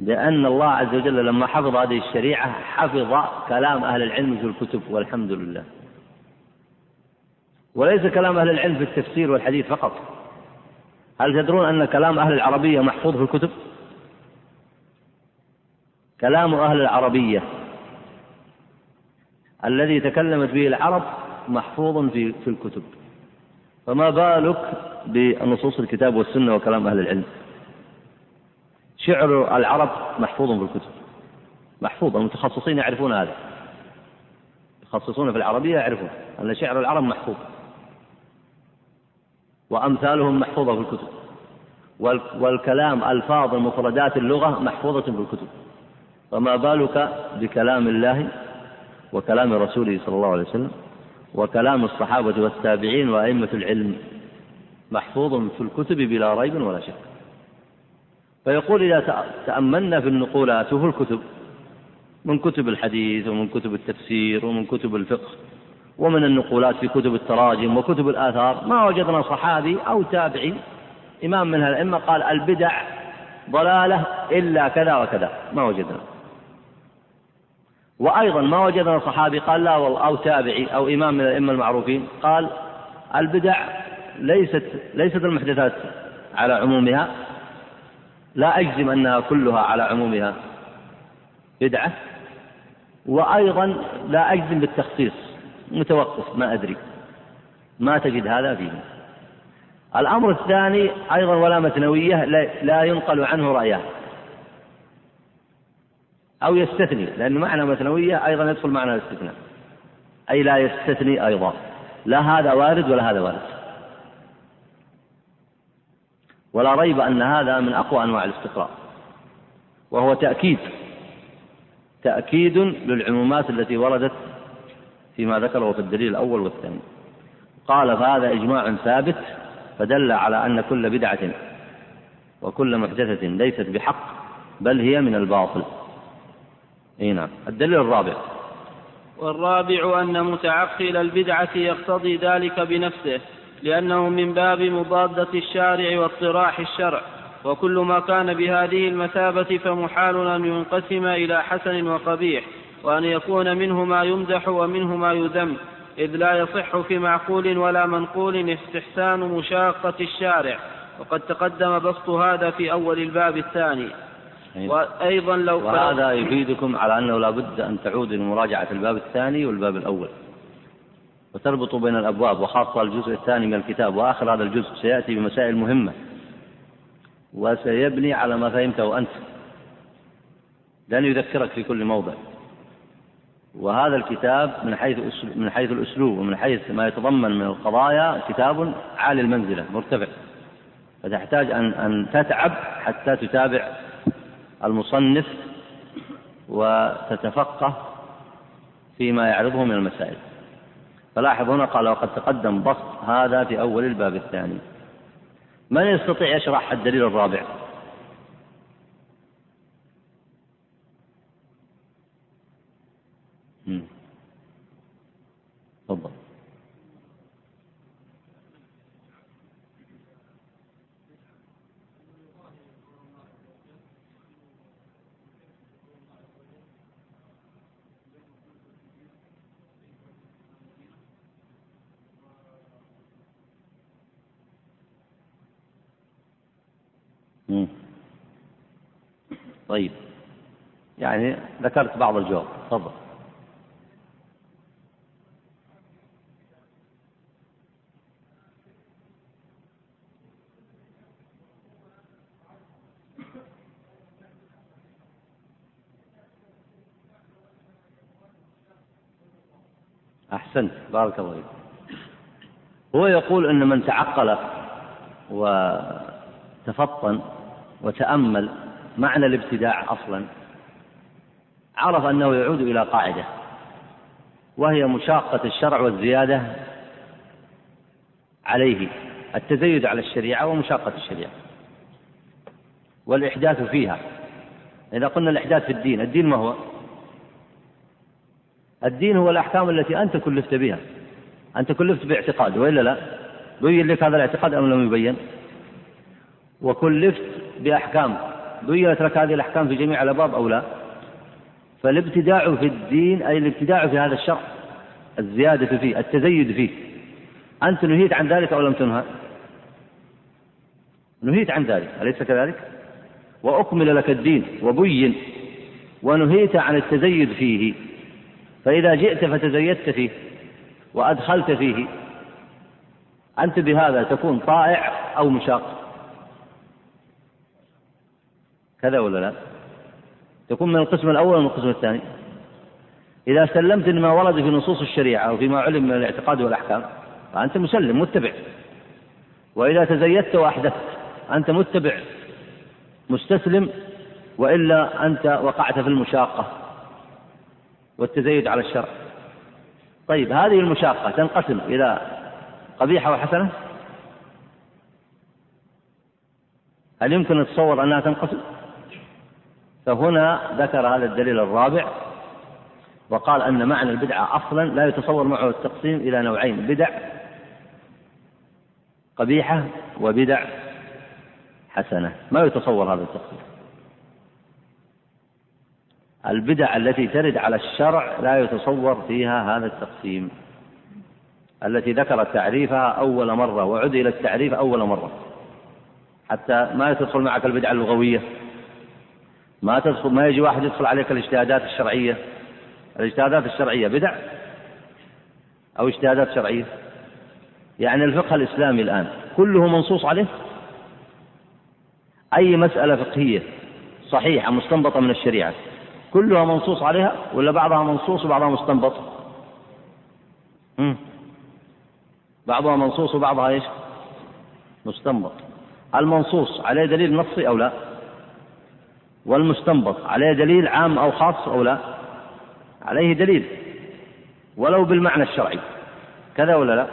لأن الله عز وجل لما حفظ هذه الشريعة حفظ كلام أهل العلم في الكتب والحمد لله. وليس كلام أهل العلم في التفسير والحديث فقط. هل تدرون أن كلام أهل العربية محفوظ في الكتب؟ كلام أهل العربية الذي تكلمت به العرب محفوظ في في الكتب. فما بالك بنصوص الكتاب والسنة وكلام أهل العلم؟ شعر العرب محفوظ في الكتب محفوظ المتخصصين يعرفون هذا. يتخصصون في العربية يعرفون أن شعر العرب محفوظ. وأمثالهم محفوظة في الكتب والكلام ألفاظ مفردات اللغة محفوظة في الكتب فما بالك بكلام الله وكلام رسوله صلى الله عليه وسلم وكلام الصحابة والتابعين وأئمة العلم؟ محفوظ في الكتب بلا ريب ولا شك. فيقول إذا تأملنا في النقولات وفي الكتب من كتب الحديث ومن كتب التفسير ومن كتب الفقه ومن النقولات في كتب التراجم وكتب الآثار ما وجدنا صحابي أو تابعي إمام من الأئمة قال البدع ضلالة إلا كذا وكذا ما وجدنا. وأيضا ما وجدنا صحابي قال لا والله أو تابعي أو إمام من الأئمة المعروفين قال البدع ليست ليست المحدثات على عمومها لا أجزم أنها كلها على عمومها. بدعة. وأيضا لا أجزم بالتخصيص. متوقف ما أدري. ما تجد هذا فيه. الأمر الثاني أيضا ولا متنوية لا ينقل عنه رأيان أو يستثني لأن معنى متنوية أيضا يدخل معنى الاستثناء. أي لا يستثني أيضا. لا هذا وارد ولا هذا وارد. ولا ريب أن هذا من أقوى أنواع الاستقراء وهو تأكيد تأكيد للعمومات التي وردت فيما ذكره في الدليل الأول والثاني. قال فهذا إجماع ثابت فدل على أن كل بدعة وكل محدثة ليست بحق بل هي من الباطل. أي نعم. الدليل الرابع. والرابع أن متعقل البدعة يقتضي ذلك بنفسه. لأنه من باب مضادة الشارع واطراح الشرع وكل ما كان بهذه المثابة فمحال أن ينقسم إلى حسن وقبيح وأن يكون منه ما يمدح ومنه ما يذم إذ لا يصح في معقول ولا منقول استحسان مشاقة الشارع وقد تقدم بسط هذا في أول الباب الثاني. وأيضا لو وهذا يفيدكم على أنه لا بد أن تعودوا لمراجعة الباب الثاني والباب الأول. وتربطوا بين الأبواب وخاصة الجزء الثاني من الكتاب وآخر هذا الجزء سيأتي بمسائل مهمة. وسيبني على ما فهمته أنت. لن يذكرك في كل موضع. وهذا الكتاب من حيث من حيث الأسلوب ومن حيث ما يتضمن من القضايا كتاب عالي المنزلة مرتفع. فتحتاج أن أن تتعب حتى تتابع المصنف وتتفقه فيما يعرضه من المسائل. فلاحظ هنا قال وقد تقدم بسط هذا في أول الباب الثاني. من يستطيع يشرح الدليل الرابع تفضل طيب يعني ذكرت بعض الجواب. تفضل. أحسنت. بارك الله فيك. هو يقول أن من تعقل وتفطن وتأمل معنى الابتداع أصلا عرف أنه يعود إلى قاعدة وهي مشاقة الشرع والزيادة عليه التزيد على الشريعة ومشاقة الشريعة والإحداث فيها. إذا قلنا الإحداث في الدين الدين ما هو؟ الدين هو الأحكام التي أنت كلفت بها. أنت كلفت باعتقاد وإلا لا؟ بين لك هذا الاعتقاد أم لم يبين؟ وكلفت بأحكام بينت لك هذه الأحكام في جميع الأبواب أو لا؟ فالابتداع في الدين أي الابتداع في هذا الشرع الزيادة فيه التزيد فيه. أنت نهيت عن ذلك أو لم تنهى؟ نهيت عن ذلك أليس كذلك؟ وأكمل لك الدين وبين ونهيت عن التزيد فيه. فإذا جئت فتزيدت فيه وأدخلت فيه أنت بهذا تكون طائع أو مشاق. كذا ولا لا؟ تكون من القسم الأول ومن القسم الثاني. إذا سلمت لما ورد في نصوص الشريعة وفيما علم من الاعتقاد والأحكام فأنت مسلم متبع. وإذا تزيدت وأحدثت أنت متبع مستسلم وإلا أنت وقعت في المشاقة والتزيد على الشرع. طيب هذه المشاقة تنقسم إلى قبيحة وحسنة؟ هل يمكن نتصور أنها تنقسم؟ فهنا ذكر هذا الدليل الرابع وقال أن معنى البدعة أصلا لا يتصور معه التقسيم إلى نوعين بدع قبيحة وبدع حسنة. ما يتصور هذا التقسيم؟ البدع التي ترد على الشرع لا يتصور فيها هذا التقسيم. التي ذكرت تعريفها أول مرة وعد إلى التعريف أول مرة. حتى ما تدخل معك البدعة اللغوية. ما تدخل ما يجي واحد يدخل عليك الاجتهادات الشرعية. الاجتهادات الشرعية بدع أو اجتهادات شرعية؟ يعني الفقه الإسلامي الآن كله منصوص عليه؟ أي مسألة فقهية صحيحة مستنبطة من الشريعة كلها منصوص عليها ولا بعضها منصوص وبعضها مستنبط؟ مم. بعضها منصوص وبعضها إيش؟ مستنبط. المنصوص عليه دليل نصي أو لا؟ والمستنبط عليه دليل عام أو خاص أو لا؟ عليه دليل. ولو بالمعنى الشرعي. كذا ولا لا؟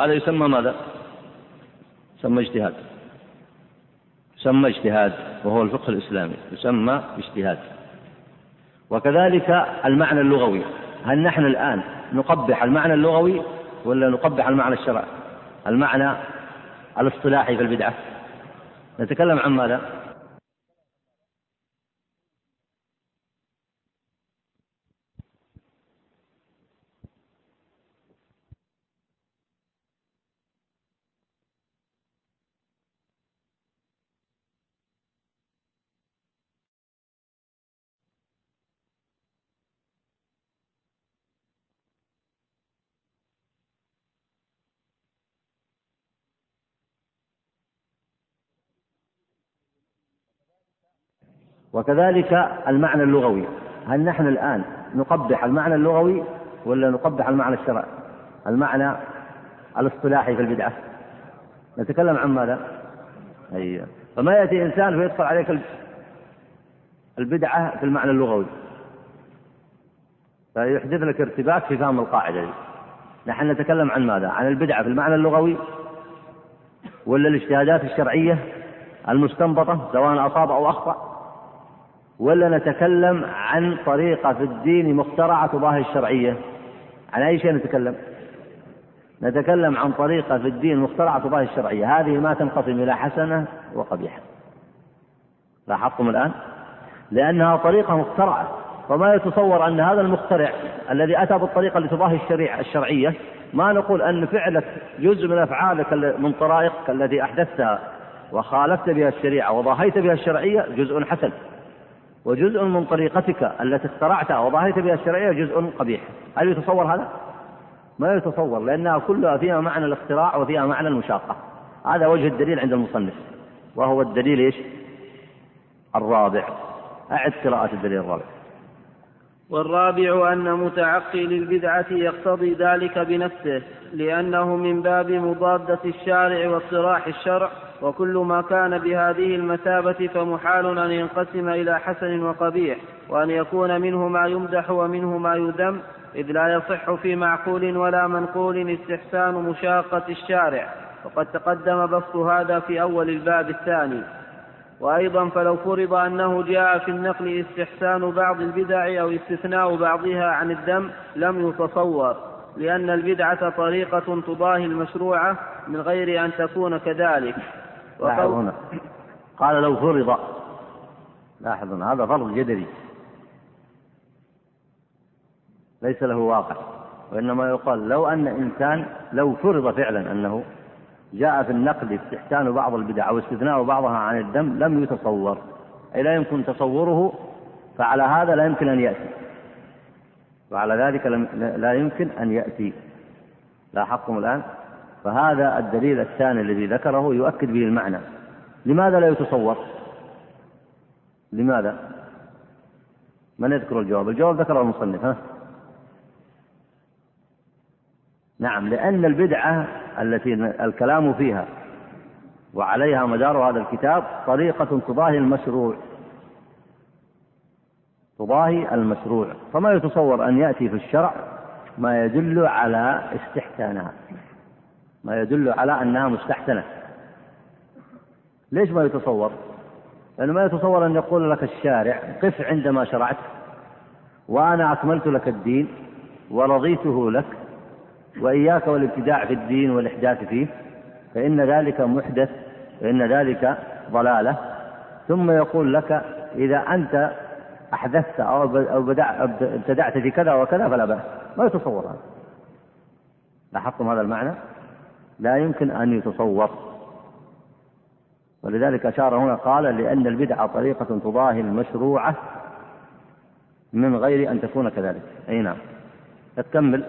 هذا يسمى ماذا؟ يسمى اجتهاد. يسمى اجتهاد وهو الفقه الإسلامي. يسمى اجتهاد. وكذلك المعنى اللغوي. هل نحن الآن نقبح المعنى اللغوي ولا نقبح المعنى الشرعي؟ المعنى الاصطلاحي في البدعة. نتكلم عن ماذا؟ وكذلك المعنى اللغوي. هل نحن الآن نقبح المعنى اللغوي ولا نقبح المعنى الشرعي؟ المعنى الاصطلاحي في البدعة. نتكلم عن ماذا؟ أي فما يأتي إنسان فيدخل عليك البدعة في المعنى اللغوي. فيحدث لك ارتباك في فهم القاعدة دي. نحن نتكلم عن ماذا؟ عن البدعة في المعنى اللغوي ولا الاجتهادات الشرعية المستنبطة سواء أصاب أو أخطأ؟ ولا نتكلم عن طريقة في الدين مخترعة تضاهي الشرعية؟ عن أي شيء نتكلم؟ نتكلم عن طريقة في الدين مخترعة تضاهي الشرعية. هذه ما تنقسم إلى حسنة وقبيحة. لاحظتم الآن؟ لأنها طريقة مخترعة. فما يتصور أن هذا المخترع الذي أتى بالطريقة لتضاهي الشريعة الشرعية ما نقول أن فعلك جزء من أفعالك من طرائقك التي أحدثتها وخالفت بها الشريعة وضاهيت بها الشرعية جزء حسن. وجزء من طريقتك التي اخترعتها وضاهيت بها الشرعية جزء قبيح هل يتصور هذا؟ ما يتصور لأنها كلها فيها معنى الاختراع وفيها معنى المشاقة هذا وجه الدليل عند المصنف وهو الدليل إيش؟ الرابع أعد قراءة الدليل الرابع والرابع أن متعقل البدعة يقتضي ذلك بنفسه لأنه من باب مضادة الشارع واصطلاح الشرع وكل ما كان بهذه المثابة فمحال أن ينقسم إلى حسن وقبيح وأن يكون منه ما يمدح ومنه ما يذم إذ لا يصح في معقول ولا منقول استحسان مشاقة الشارع. وقد تقدم بسط هذا في أول الباب الثاني. وأيضا فلو فرض أنه جاء في النقل استحسان بعض البدع أو استثناء بعضها عن الدم لم يتصور لأن البدعة طريقة تضاهي المشروعة من غير أن تكون كذلك. لاحظ هنا. قال لو فرض. لاحظ هنا. هذا فرض جدلي ليس له واقع. وإنما يقال لو أن إنسان لو فرض فعلا أنه جاء في النقل استحسان بعض البدع أو استثناء بعضها عن الدم لم يتصور. أي لا يمكن تصوره فعلى هذا لا يمكن أن يأتي. وعلى ذلك لا يمكن أن يأتي. لاحظتم الآن؟ فهذا الدليل الثاني الذي ذكره يؤكد به المعنى. لماذا لا يتصور؟ لماذا؟ من يذكر الجواب؟ الجواب ذكره المصنف ها؟ نعم لأن البدعة التي الكلام فيها وعليها مدار هذا الكتاب طريقة تضاهي المشروع. تضاهي المشروع. فما يتصور أن يأتي في الشرع ما يدل على استحسانها. ما يدل على أنها مستحسنة. ليش ما يتصور؟ لأنه ما يتصور أن يقول لك الشارع قف عندما شرعت وأنا أكملت لك الدين ورضيته لك وإياك والابتداع في الدين والإحداث فيه فإن ذلك محدث فإن ذلك ضلالة. ثم يقول لك إذا أنت أحدثت أو ابتدعت في كذا وكذا فلا بأس. ما يتصور هذا. لاحظتم هذا المعنى؟ لا يمكن أن يتصور. ولذلك أشار هنا قال لأن البدعة طريقة تضاهي المشروعة من غير أن تكون كذلك. أي نعم. تكمل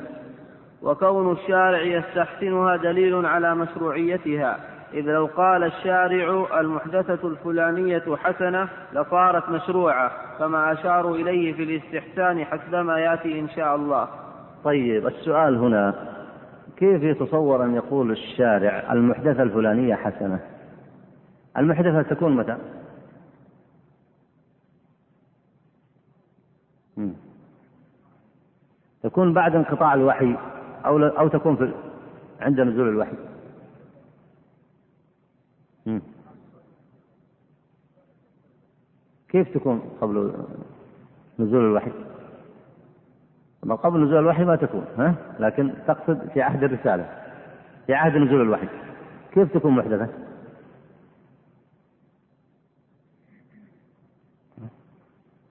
وكون الشارع يستحسنها دليل على مشروعيتها. إذ لو قال الشارع المحدثة الفلانية حسنة لصارت مشروعة كما أشاروا إليه في الاستحسان حسبما يأتي إن شاء الله. طيب السؤال هنا كيف يتصور أن يقول الشارع المحدثة الفلانية حسنة؟ المحدثة تكون متى؟ تكون بعد انقطاع الوحي أو أو تكون في عند نزول الوحي. كيف تكون قبل نزول الوحي؟ ما قبل نزول الوحي ما تكون ها؟ لكن تقصد في عهد الرسالة في عهد نزول الوحي كيف تكون محدثة؟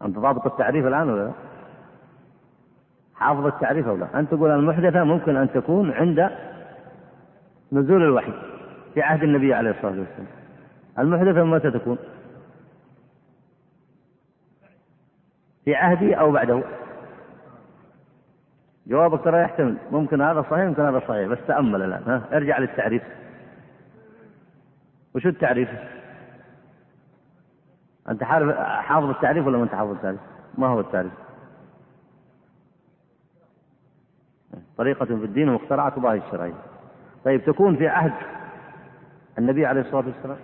أنت ضابط التعريف الآن ولا لا؟ حافظ التعريف أو لا؟ أنت تقول المحدثة ممكن أن تكون عند نزول الوحي في عهد النبي عليه الصلاة والسلام المحدثة متى تكون؟ في عهدي أو بعده جوابك ترى يحتمل ممكن هذا صحيح ممكن هذا صحيح بس تأمل الآن ها ارجع للتعريف وشو التعريف؟ أنت حافظ التعريف ولا ما أنت حافظ التعريف؟ ما هو التعريف؟ طريقة في الدين مخترعة تضاهي الشرعية. طيب تكون في عهد النبي عليه الصلاة والسلام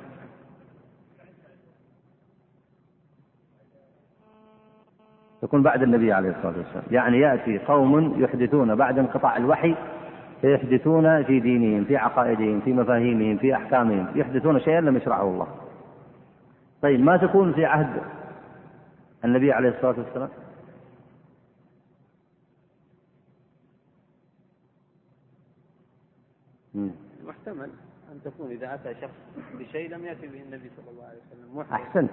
تكون بعد النبي عليه الصلاة والسلام. يعني يأتي قوم يحدثون بعد انقطاع الوحي فيحدثون في دينهم في عقائدهم في مفاهيمهم في أحكامهم. يحدثون شيئا لم يشرعه الله. طيب ما تكون في عهد النبي عليه الصلاة والسلام؟ محتمل أن تكون إذا أتى شخص بشيء لم يأتي به النبي صلى الله عليه وسلم. محتمل. أحسنت.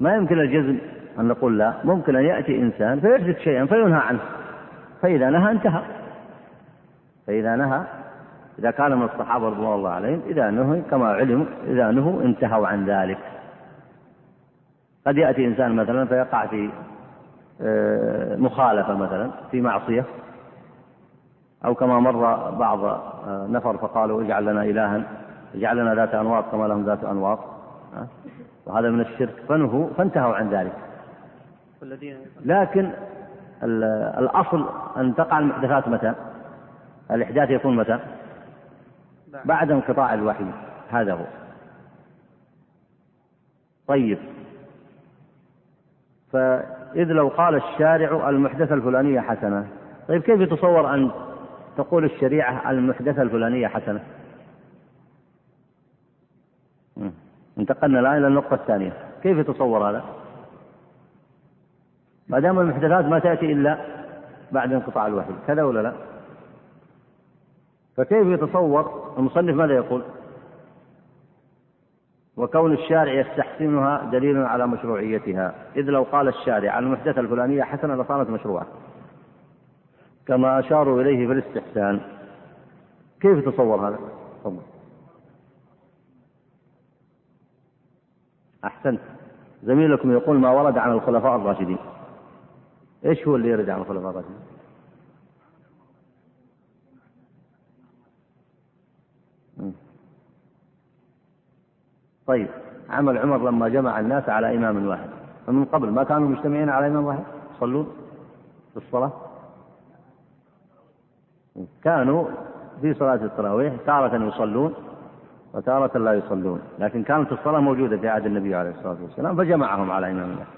ما يمكن الجزم؟ أن نقول لا ممكن أن يأتي إنسان فيحدث شيئا فينهى عنه. فإذا نهى انتهى. فإذا نهى إذا كان من الصحابة رضوان الله عليهم إذا نهي كما علم إذا نهوا انتهوا عن ذلك. قد يأتي إنسان مثلا فيقع في آه، مخالفة مثلا في معصية أو كما مر بعض آه، نفر فقالوا اجعل لنا إلها اجعل لنا ذات أنواط كما لهم ذات أنواط. وهذا من الشرك. فنهوا فانتهوا عن ذلك. لكن الأصل أن تقع المحدثات متى؟ الإحداث يكون متى؟ بعد. انقطاع الوحي. هذا هو. طيب. فإذ لو قال الشارع المحدثة الفلانية حسنة. طيب كيف يتصور أن تقول الشريعة المحدثة الفلانية حسنة؟ انتقلنا الآن إلى النقطة الثانية. كيف يتصور هذا؟ ما دام المحدثات ما تأتي إلا بعد انقطاع الوحي. كذا ولا لا؟ فكيف يتصور المصنف ماذا يقول؟ وكون الشارع يستحسنها دليل على مشروعيتها. إذ لو قال الشارع المحدثة الفلانية حسنة لصارت مشروعة. كما أشاروا إليه في الاستحسان. كيف يتصور هذا؟ تفضل. أحسنت. زميلكم يقول ما ورد عن الخلفاء الراشدين. إيش هو اللي يرد عن الخلفاء الراشدين طيب عمل عمر لما جمع الناس على إمام واحد. فمن قبل ما كانوا مجتمعين على إمام واحد؟ يصلون في الصلاة. كانوا في صلاة التراويح تارة يصلون وتارة لا يصلون لكن كانت الصلاة موجودة في عهد النبي عليه الصلاة والسلام فجمعهم على إمام آه،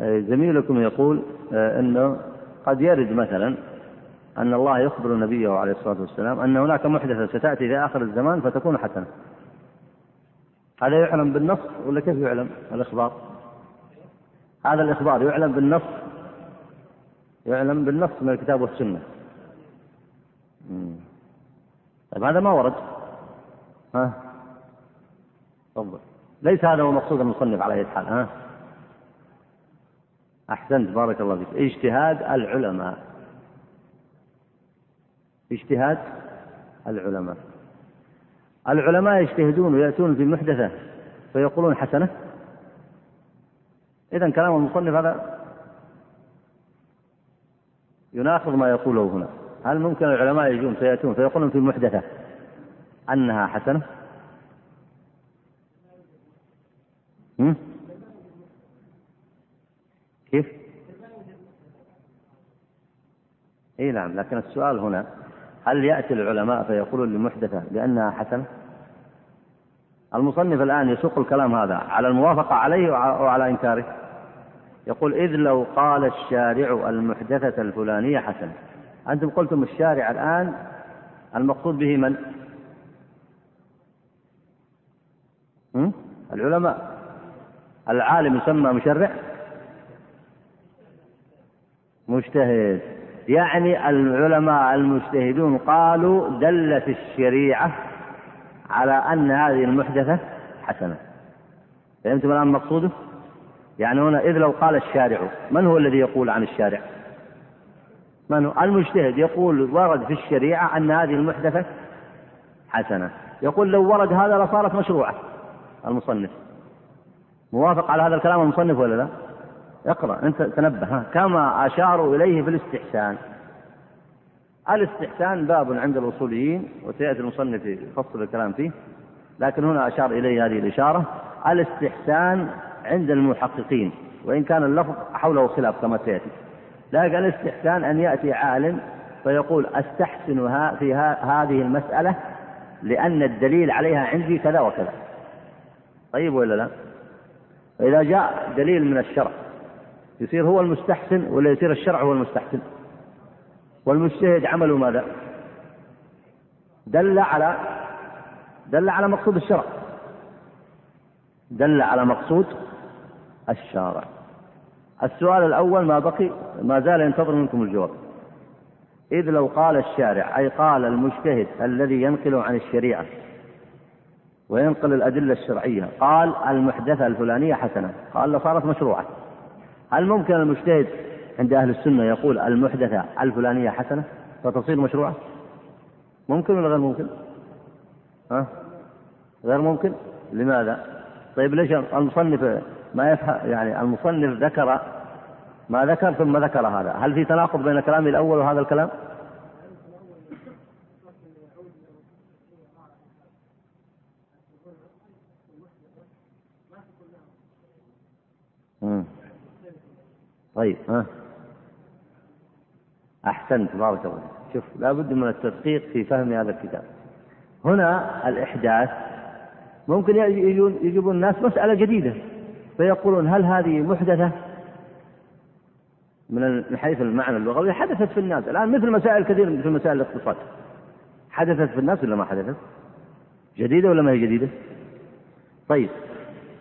زميلكم يقول آه، إنه قد يرد مثلا أن الله يخبر نبيه عليه الصلاة والسلام أن هناك محدثة ستأتي في آخر الزمان فتكون حسنة. هذا يعلم بالنص ولا كيف يعلم الإخبار؟ هذا الإخبار يعلم بالنص يعلم بالنص من الكتاب والسنة. طيب هذا ما ورد. ها؟ تفضل. ليس هذا هو مقصود المصنف على اي حال ها؟ أحسنت بارك الله فيك. اجتهاد العلماء. اجتهاد العلماء. العلماء يجتهدون ويأتون في محدثة فيقولون حسنة. إذا كلام المصنف هذا يناقض ما يقوله هنا. هل ممكن العلماء يجون فيأتون فيقولون في المحدثة أنها حسنة؟ هم؟ كيف؟ اي نعم لكن السؤال هنا هل يأتي العلماء فيقولون لمحدثة بأنها حسنة؟ المصنف الآن يسوق الكلام هذا على الموافقة عليه وعلى إنكاره يقول إذ لو قال الشارع المحدثة الفلانية حسنة أنتم قلتم الشارع الآن المقصود به من؟ العلماء العالم يسمى مشرع مجتهد يعني العلماء المجتهدون قالوا دلت الشريعة على أن هذه المحدثة حسنة فهمتم الآن مقصوده؟ يعني هنا إذ لو قال الشارع من هو الذي يقول عن الشارع؟ من هو؟ المجتهد يقول ورد في الشريعة أن هذه المحدثة حسنة يقول لو ورد هذا لصارت مشروعة المصنف موافق على هذا الكلام المصنف ولا لا؟ اقرأ أنت تنبه. كما أشاروا إليه في الاستحسان. الاستحسان باب عند الأصوليين وسيأتي المصنف يفصل الكلام فيه. لكن هنا أشار إليه هذه الإشارة. الاستحسان عند المحققين وإن كان اللفظ حوله خلاف كما سيأتي. لكن الاستحسان أن يأتي عالم فيقول أستحسن في هذه المسألة لأن الدليل عليها عندي كذا وكذا. طيب ولا لا؟ فإذا جاء دليل من الشرع يصير هو المستحسن ولا يصير الشرع هو المستحسن؟ والمجتهد عمله ماذا؟ دل على دل على مقصود الشرع. دل على مقصود الشارع. السؤال الأول ما بقي؟ ما زال ينتظر منكم الجواب. إذ لو قال الشارع أي قال المجتهد الذي ينقل عن الشريعة وينقل الأدلة الشرعية قال المحدثة الفلانية حسنة قال لصارت مشروعة. هل ممكن المجتهد عند أهل السنة يقول المحدثة الفلانية حسنة فتصير مشروعة؟ ممكن ولا غير ممكن؟ ها؟ غير ممكن؟ لماذا؟ طيب ليش المصنف ما يفهم يعني المصنف ذكر ما ذكر ثم ذكر هذا، هل في تناقض بين كلامه الأول وهذا الكلام؟ طيب ها؟ أحسنت بارك الله شوف لابد من التدقيق في فهم هذا الكتاب. هنا الإحداث ممكن يجيبون الناس مسألة جديدة فيقولون هل هذه محدثة؟ من حيث المعنى اللغوي حدثت في الناس. الآن مثل مسائل كثير في مسائل الاقتصاد. حدثت في الناس ولا ما حدثت؟ جديدة ولا ما هي جديدة؟ طيب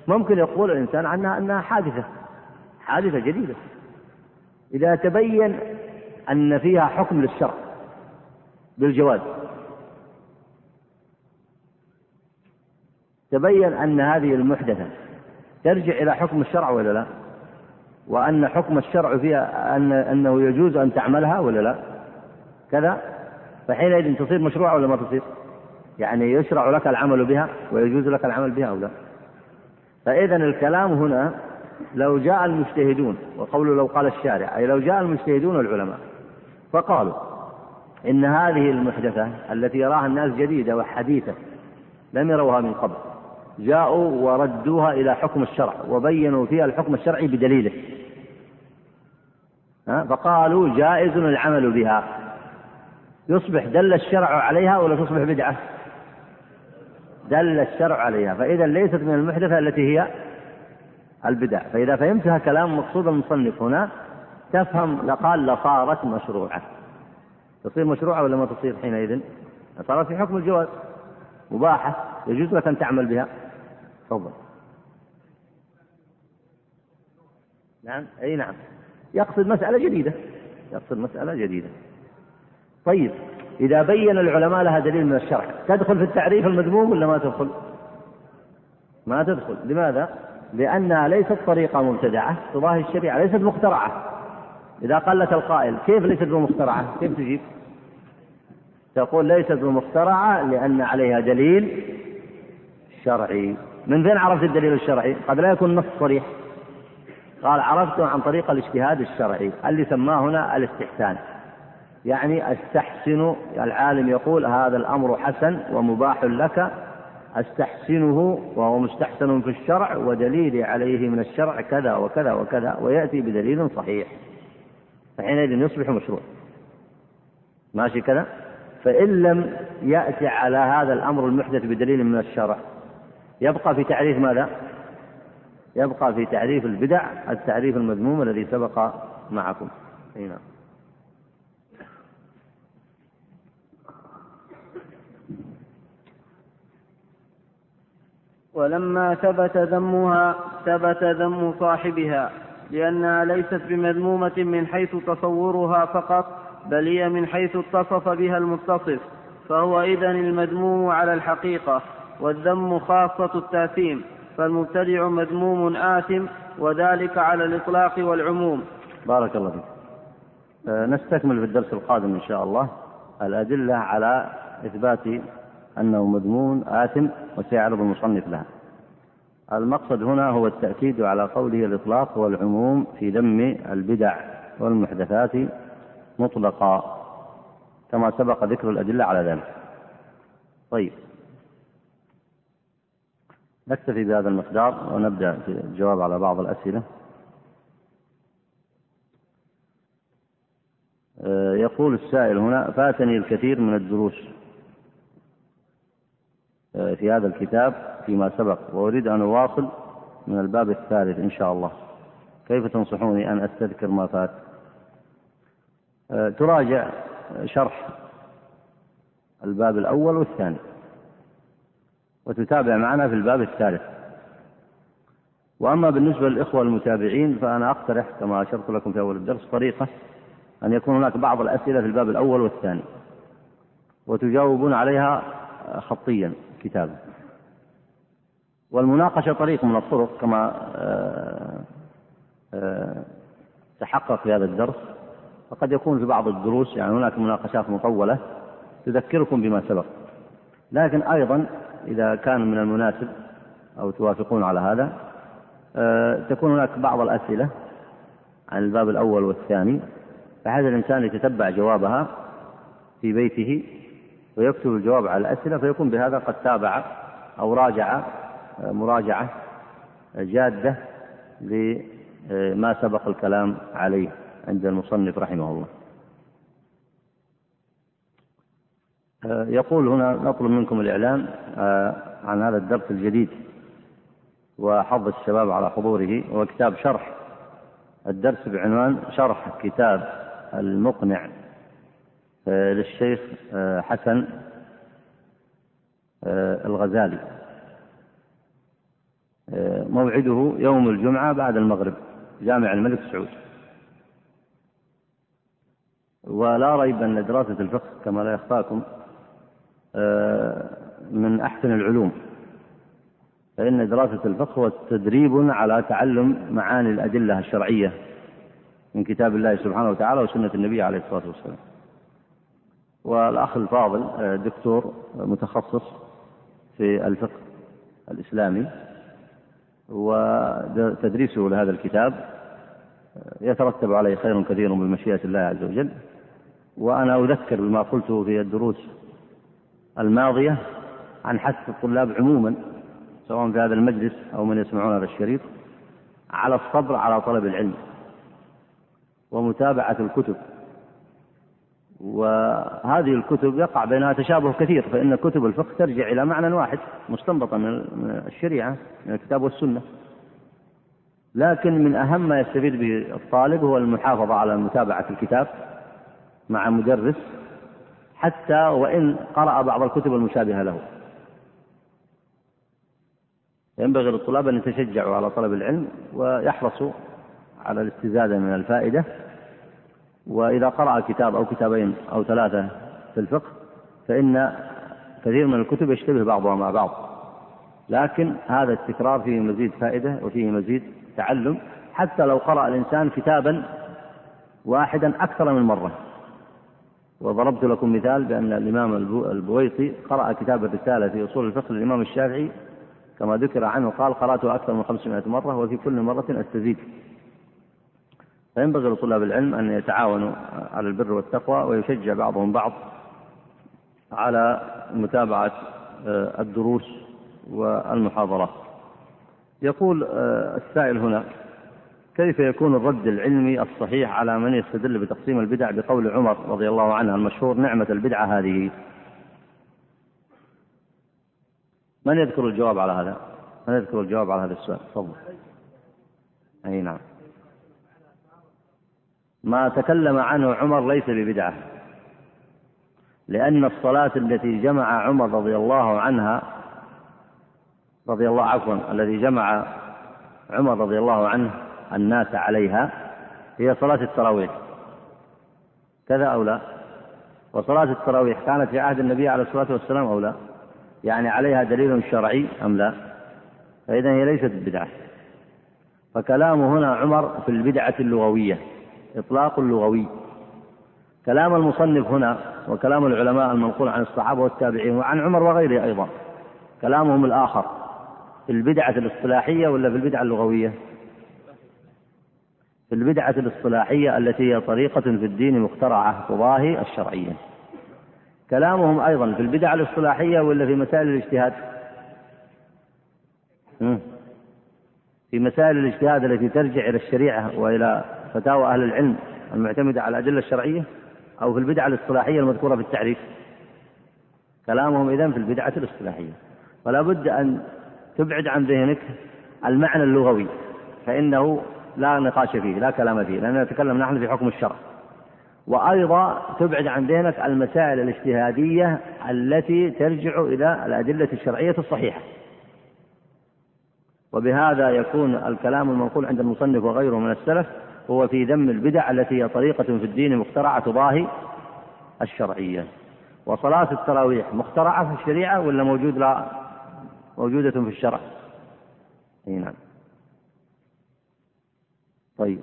ممكن يقول الإنسان عنها أنها حادثة. حادثة جديدة. إذا تبين أن فيها حكم للشرع بالجواز تبين أن هذه المحدثة ترجع إلى حكم الشرع ولا لا؟ وأن حكم الشرع فيها أن أنه يجوز أن تعملها ولا لا؟ كذا فحينئذ تصير مشروعة ولا ما تصير؟ يعني يشرع لك العمل بها ويجوز لك العمل بها أو لا؟ فإذا الكلام هنا لو جاء المجتهدون وقوله لو قال الشارع أي لو جاء المجتهدون العلماء فقالوا إن هذه المحدثة التي يراها الناس جديدة وحديثة لم يروها من قبل جاءوا وردوها إلى حكم الشرع وبينوا فيها الحكم الشرعي بدليله. فقالوا جائز العمل بها. يصبح دل الشرع عليها ولا تصبح بدعة؟ دل الشرع عليها. فإذا ليست من المحدثة التي هي البدع. فإذا فهمتها كلام مقصود المصنف هنا تفهم لقال لصارت مشروعة. تصير مشروعة ولا ما تصير حينئذ؟ صارت في حكم الجواز. مباحة. يجوز لك أن تعمل بها. تفضل. نعم. أي نعم. يقصد مسألة جديدة. يقصد مسألة جديدة. طيب. إذا بين العلماء لها دليل من الشرع تدخل في التعريف المذموم ولا ما تدخل؟ ما تدخل. لماذا؟ لأنها ليست طريقة مبتدعة تضاهي الشريعة ليست مخترعة إذا لك القائل كيف ليست بمخترعة؟ كيف تجيب؟ تقول ليست بمخترعة لأن عليها دليل شرعي من فين عرفت الدليل الشرعي؟ قد لا يكون نص صريح قال عرفته عن طريق الاجتهاد الشرعي اللي سماه هنا الاستحسان يعني أستحسن العالم يقول هذا الأمر حسن ومباح لك أستحسنه وهو مستحسن في الشرع ودليلي عليه من الشرع كذا وكذا وكذا ويأتي بدليل صحيح. فحينئذ يصبح مشروع. ماشي كذا؟ فإن لم يأتي على هذا الأمر المحدث بدليل من الشرع يبقى في تعريف ماذا؟ يبقى في تعريف البدع التعريف المذموم الذي سبق معكم. نعم. ولما ثبت ذمها ثبت ذم صاحبها لأنها ليست بمذمومة من حيث تصورها فقط بل هي من حيث اتصف بها المتصف فهو إذن المذموم على الحقيقة والذم خاصة التأثيم فالمبتدع مذموم آثم وذلك على الإطلاق والعموم. بارك الله فيك. آه، نستكمل في الدرس القادم إن شاء الله الأدلة على إثبات أنه مذموم آثم وسيعرض المصنف لها. المقصد هنا هو التأكيد على قوله الإطلاق والعموم في ذم البدع والمحدثات مطلقا كما سبق ذكر الأدلة على ذلك. طيب. نكتفي بهذا المقدار ونبدأ في الجواب على بعض الأسئلة. آه، يقول السائل هنا فاتني الكثير من الدروس. في هذا الكتاب فيما سبق. وأريد أن أواصل من الباب الثالث إن شاء الله. كيف تنصحوني أن أستذكر ما فات؟ آه، تراجع شرح الباب الأول والثاني وتتابع معنا في الباب الثالث. وأما بالنسبة للإخوة المتابعين فأنا أقترح كما أشرت لكم في أول الدرس طريقة أن يكون هناك بعض الأسئلة في الباب الأول والثاني وتجاوبون عليها خطيا. كتابا والمناقشة طريق من الطرق كما آه، آه، تحقق في هذا الدرس. وقد يكون في بعض الدروس يعني هناك مناقشات مطولة تذكركم بما سبق. لكن أيضا إذا كان من المناسب أو توافقون على هذا آه، تكون هناك بعض الأسئلة عن الباب الأول والثاني بحيث الإنسان يتتبع جوابها في بيته ويكتب الجواب على الأسئلة فيكون بهذا قد تابع أو راجع مراجعة جادة لما سبق الكلام عليه عند المصنف رحمه الله. يقول هنا نطلب منكم الإعلان آه، عن هذا الدرس الجديد وحظ الشباب على حضوره هو كتاب شرح. الدرس بعنوان شرح كتاب المقنع. للشيخ حسن الغزالي. موعده يوم الجمعة بعد المغرب جامع الملك سعود. ولا ريب أن دراسة الفقه كما لا يخفاكم آه، من أحسن العلوم. فإن دراسة الفقه هو تدريب على تعلم معاني الأدلة الشرعية من كتاب الله سبحانه وتعالى وسنة النبي عليه الصلاة والسلام. والأخ الفاضل آه، دكتور متخصص في الفقه الإسلامي وتدريسه لهذا الكتاب آه، يترتب عليه خير كثير بمشيئة الله عز وجل. وأنا أذكر بما قلته في الدروس الماضية عن حث الطلاب عموما سواء في هذا المجلس أو من يسمعون هذا الشريط على الصبر على طلب العلم ومتابعة الكتب. وهذه الكتب يقع بينها تشابه كثير فإن كتب الفقه ترجع إلى معنى واحد مستنبطا من الشريعة من الكتاب والسنة. لكن من أهم ما يستفيد به الطالب هو المحافظة على متابعة الكتاب مع مدرس حتى وإن قرأ بعض الكتب المشابهة له. ينبغي للطلاب أن يتشجعوا على طلب العلم ويحرصوا على الاستزادة من الفائدة وإذا قرأ كتاب أو كتابين أو ثلاثة في الفقه فإن كثير من الكتب يشتبه بعضها مع بعض. لكن هذا التكرار فيه مزيد فائدة وفيه مزيد تعلم. حتى لو قرأ الإنسان كتابا واحدا أكثر من مرة. وضربت لكم مثال بأن الإمام البويطي قرأ كتاب الرسالة في أصول الفقه للإمام الشافعي كما ذكر عنه قال قرأته أكثر من 500 مرة وفي كل مرة أستزيد. فينبغي لطلاب العلم أن يتعاونوا على البر والتقوى ويشجع بعضهم بعض على متابعة آه، الدروس والمحاضرات. يقول آه، السائل هنا كيف يكون الرد العلمي الصحيح على من يستدل بتقسيم البدع بقول عمر رضي الله عنه المشهور نعمة البدعة هذه؟ من يذكر الجواب على هذا؟ من يذكر الجواب على هذا السؤال؟ تفضل. أي نعم. ما تكلم عنه عمر ليس ببدعة. لأن الصلاة التي جمع عمر رضي الله عنها رضي الله عفوا الذي جمع عمر رضي الله عنه الناس عليها هي صلاة التراويح. كذا أو لا؟ وصلاة التراويح كانت في عهد النبي عليه الصلاة والسلام أو لا؟ يعني عليها دليل شرعي أم لا؟ فإذا هي ليست بدعة. فكلامه هنا عمر في البدعة اللغوية. إطلاق لغوي. كلام المصنف هنا وكلام العلماء المنقول عن الصحابة والتابعين وعن عمر وغيره أيضا كلامهم الآخر. في البدعة الاصطلاحية ولا في البدعة اللغوية؟ في البدعة الاصطلاحية التي هي طريقة في الدين مخترعة تضاهي الشرعية. كلامهم أيضا في البدع الاصطلاحية ولا في مسائل الاجتهاد؟ في مسائل الاجتهاد التي ترجع إلى الشريعة وإلى فتاوى أهل العلم المعتمدة على الأدلة الشرعية أو في البدعة الاصطلاحية المذكورة في التعريف. كلامهم إذن في البدعة الاصطلاحية. فلا بد أن تبعد عن ذهنك المعنى اللغوي فإنه لا نقاش فيه لا كلام فيه لأننا نتكلم نحن في حكم الشرع. وأيضا تبعد عن ذهنك المسائل الاجتهادية التي ترجع إلى الأدلة الشرعية الصحيحة. وبهذا يكون الكلام المنقول عند المصنف وغيره من السلف هو في ذم البدع التي هي طريقة في الدين مخترعة تضاهي الشرعية. وصلاة التراويح مخترعة في الشريعة ولا موجود لا؟ موجودة في الشرع. أي نعم. طيب.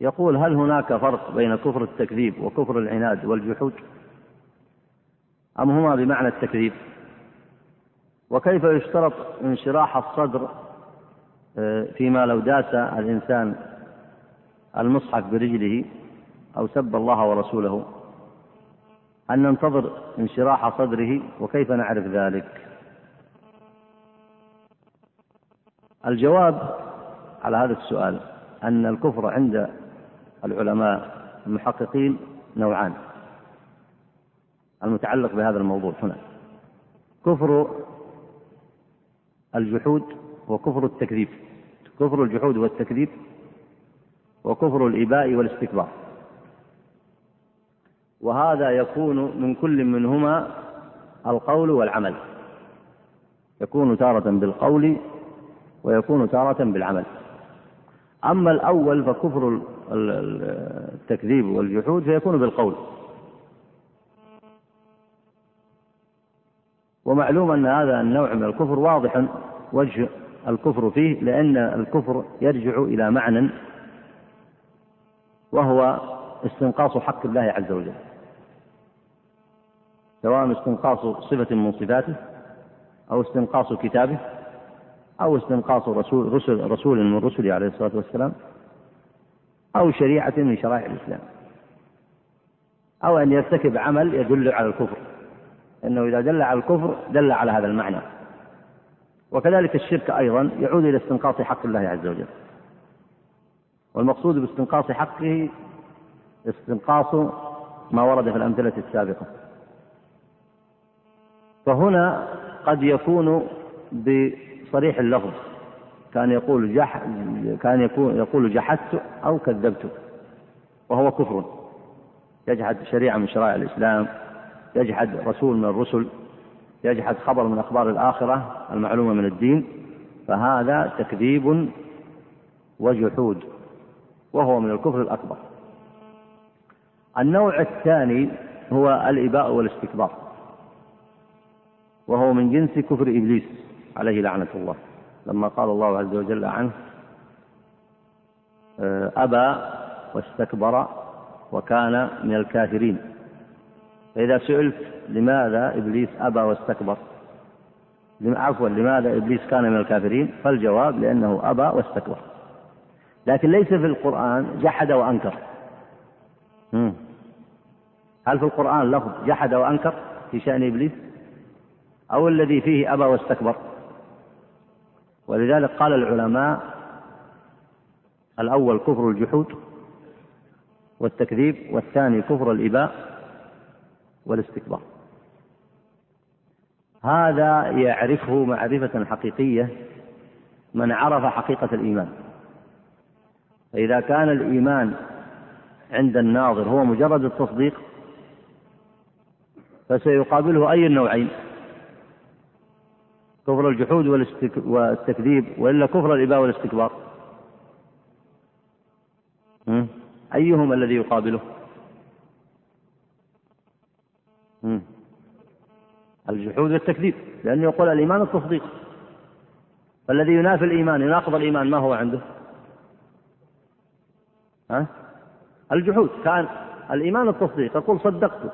يقول هل هناك فرق بين كفر التكذيب وكفر العناد والجحود؟ أم هما بمعنى التكذيب؟ وكيف يشترط انشراح الصدر فيما لو داس الإنسان المصحف برجله أو سب الله ورسوله أن ننتظر انشراح صدره؟ وكيف نعرف ذلك؟ الجواب على هذا السؤال أن الكفر عند العلماء المحققين نوعان المتعلق بهذا الموضوع هنا كفر الجحود وكفر التكذيب. كفر الجحود والتكذيب وكفر الإباء والاستكبار. وهذا يكون من كل منهما القول والعمل. يكون تارة بالقول ويكون تارة بالعمل. أما الأول فكفر التكذيب والجحود فيكون بالقول. ومعلوم أن هذا النوع من الكفر واضح وجه الكفر فيه لأن الكفر يرجع إلى معنى وهو استنقاص حق الله عز وجل. سواء استنقاص صفة من صفاته أو استنقاص كتابه أو استنقاص رسول, رسول, رسول من رسله عليه الصلاة والسلام أو شريعة من شرائع الإسلام. أو أن يرتكب عمل يدل على الكفر. إنه إذا دل على الكفر دل على هذا المعنى. وكذلك الشرك أيضا يعود إلى استنقاص حق الله عز وجل. والمقصود باستنقاص حقه استنقاص ما ورد في الأمثلة السابقة. فهنا قد يكون بصريح اللفظ كان يقول جح كان يكون يقول جحدت أو كذبت وهو كفر. يجحد شريعة من شرائع الإسلام يجحد رسول من الرسل يجحد خبر من أخبار الآخرة المعلومة من الدين فهذا تكذيب وجحود وهو من الكفر الأكبر. النوع الثاني هو الإباء والاستكبار وهو من جنس كفر إبليس عليه لعنة الله. لما قال الله عز وجل عنه آه، أبى واستكبر وكان من الكافرين. فإذا سئلت لماذا إبليس أبى واستكبر؟ عفوا لماذا إبليس كان من الكافرين؟ فالجواب لأنه أبى واستكبر. لكن ليس في القرآن جحد وأنكر. هل في القرآن لفظ جحد وأنكر في شأن إبليس؟ أو الذي فيه أبى واستكبر؟ ولذلك قال العلماء الأول كفر الجحود والتكذيب والثاني كفر الإباء. والاستكبار. هذا يعرفه معرفة حقيقية من عرف حقيقة الإيمان. فإذا كان الإيمان عند الناظر هو مجرد التصديق فسيقابله أي النوعين كفر الجحود والتكذيب وإلا كفر الإباء والاستكبار. أيهما الذي يقابله؟ الجحود والتكذيب لأنه يقول الإيمان التصديق فالذي ينافي الإيمان يناقض الإيمان ما هو عنده؟ ها؟ الجحود. كان الإيمان التصديق يقول صدقت.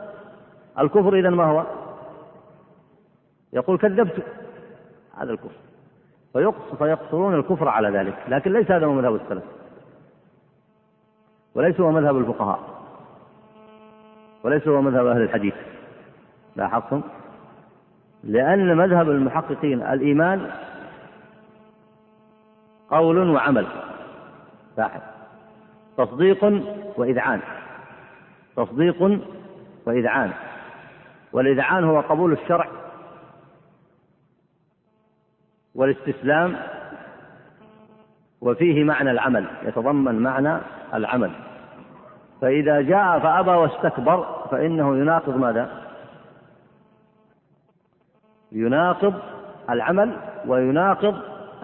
الكفر إذا ما هو؟ يقول كذبت. هذا الكفر. فيقصرون الكفر على ذلك. لكن ليس هذا هو مذهب السلف. وليس هو مذهب الفقهاء. وليس هو مذهب أهل الحديث. لاحظتم؟ لأن مذهب المحققين الإيمان قول وعمل. لاحظ. تصديق وإذعان. تصديق وإذعان. والإذعان هو قبول الشرع والاستسلام وفيه معنى العمل يتضمن معنى العمل. فإذا جاء فأبى واستكبر فإنه يناقض ماذا؟ يناقض العمل ويناقض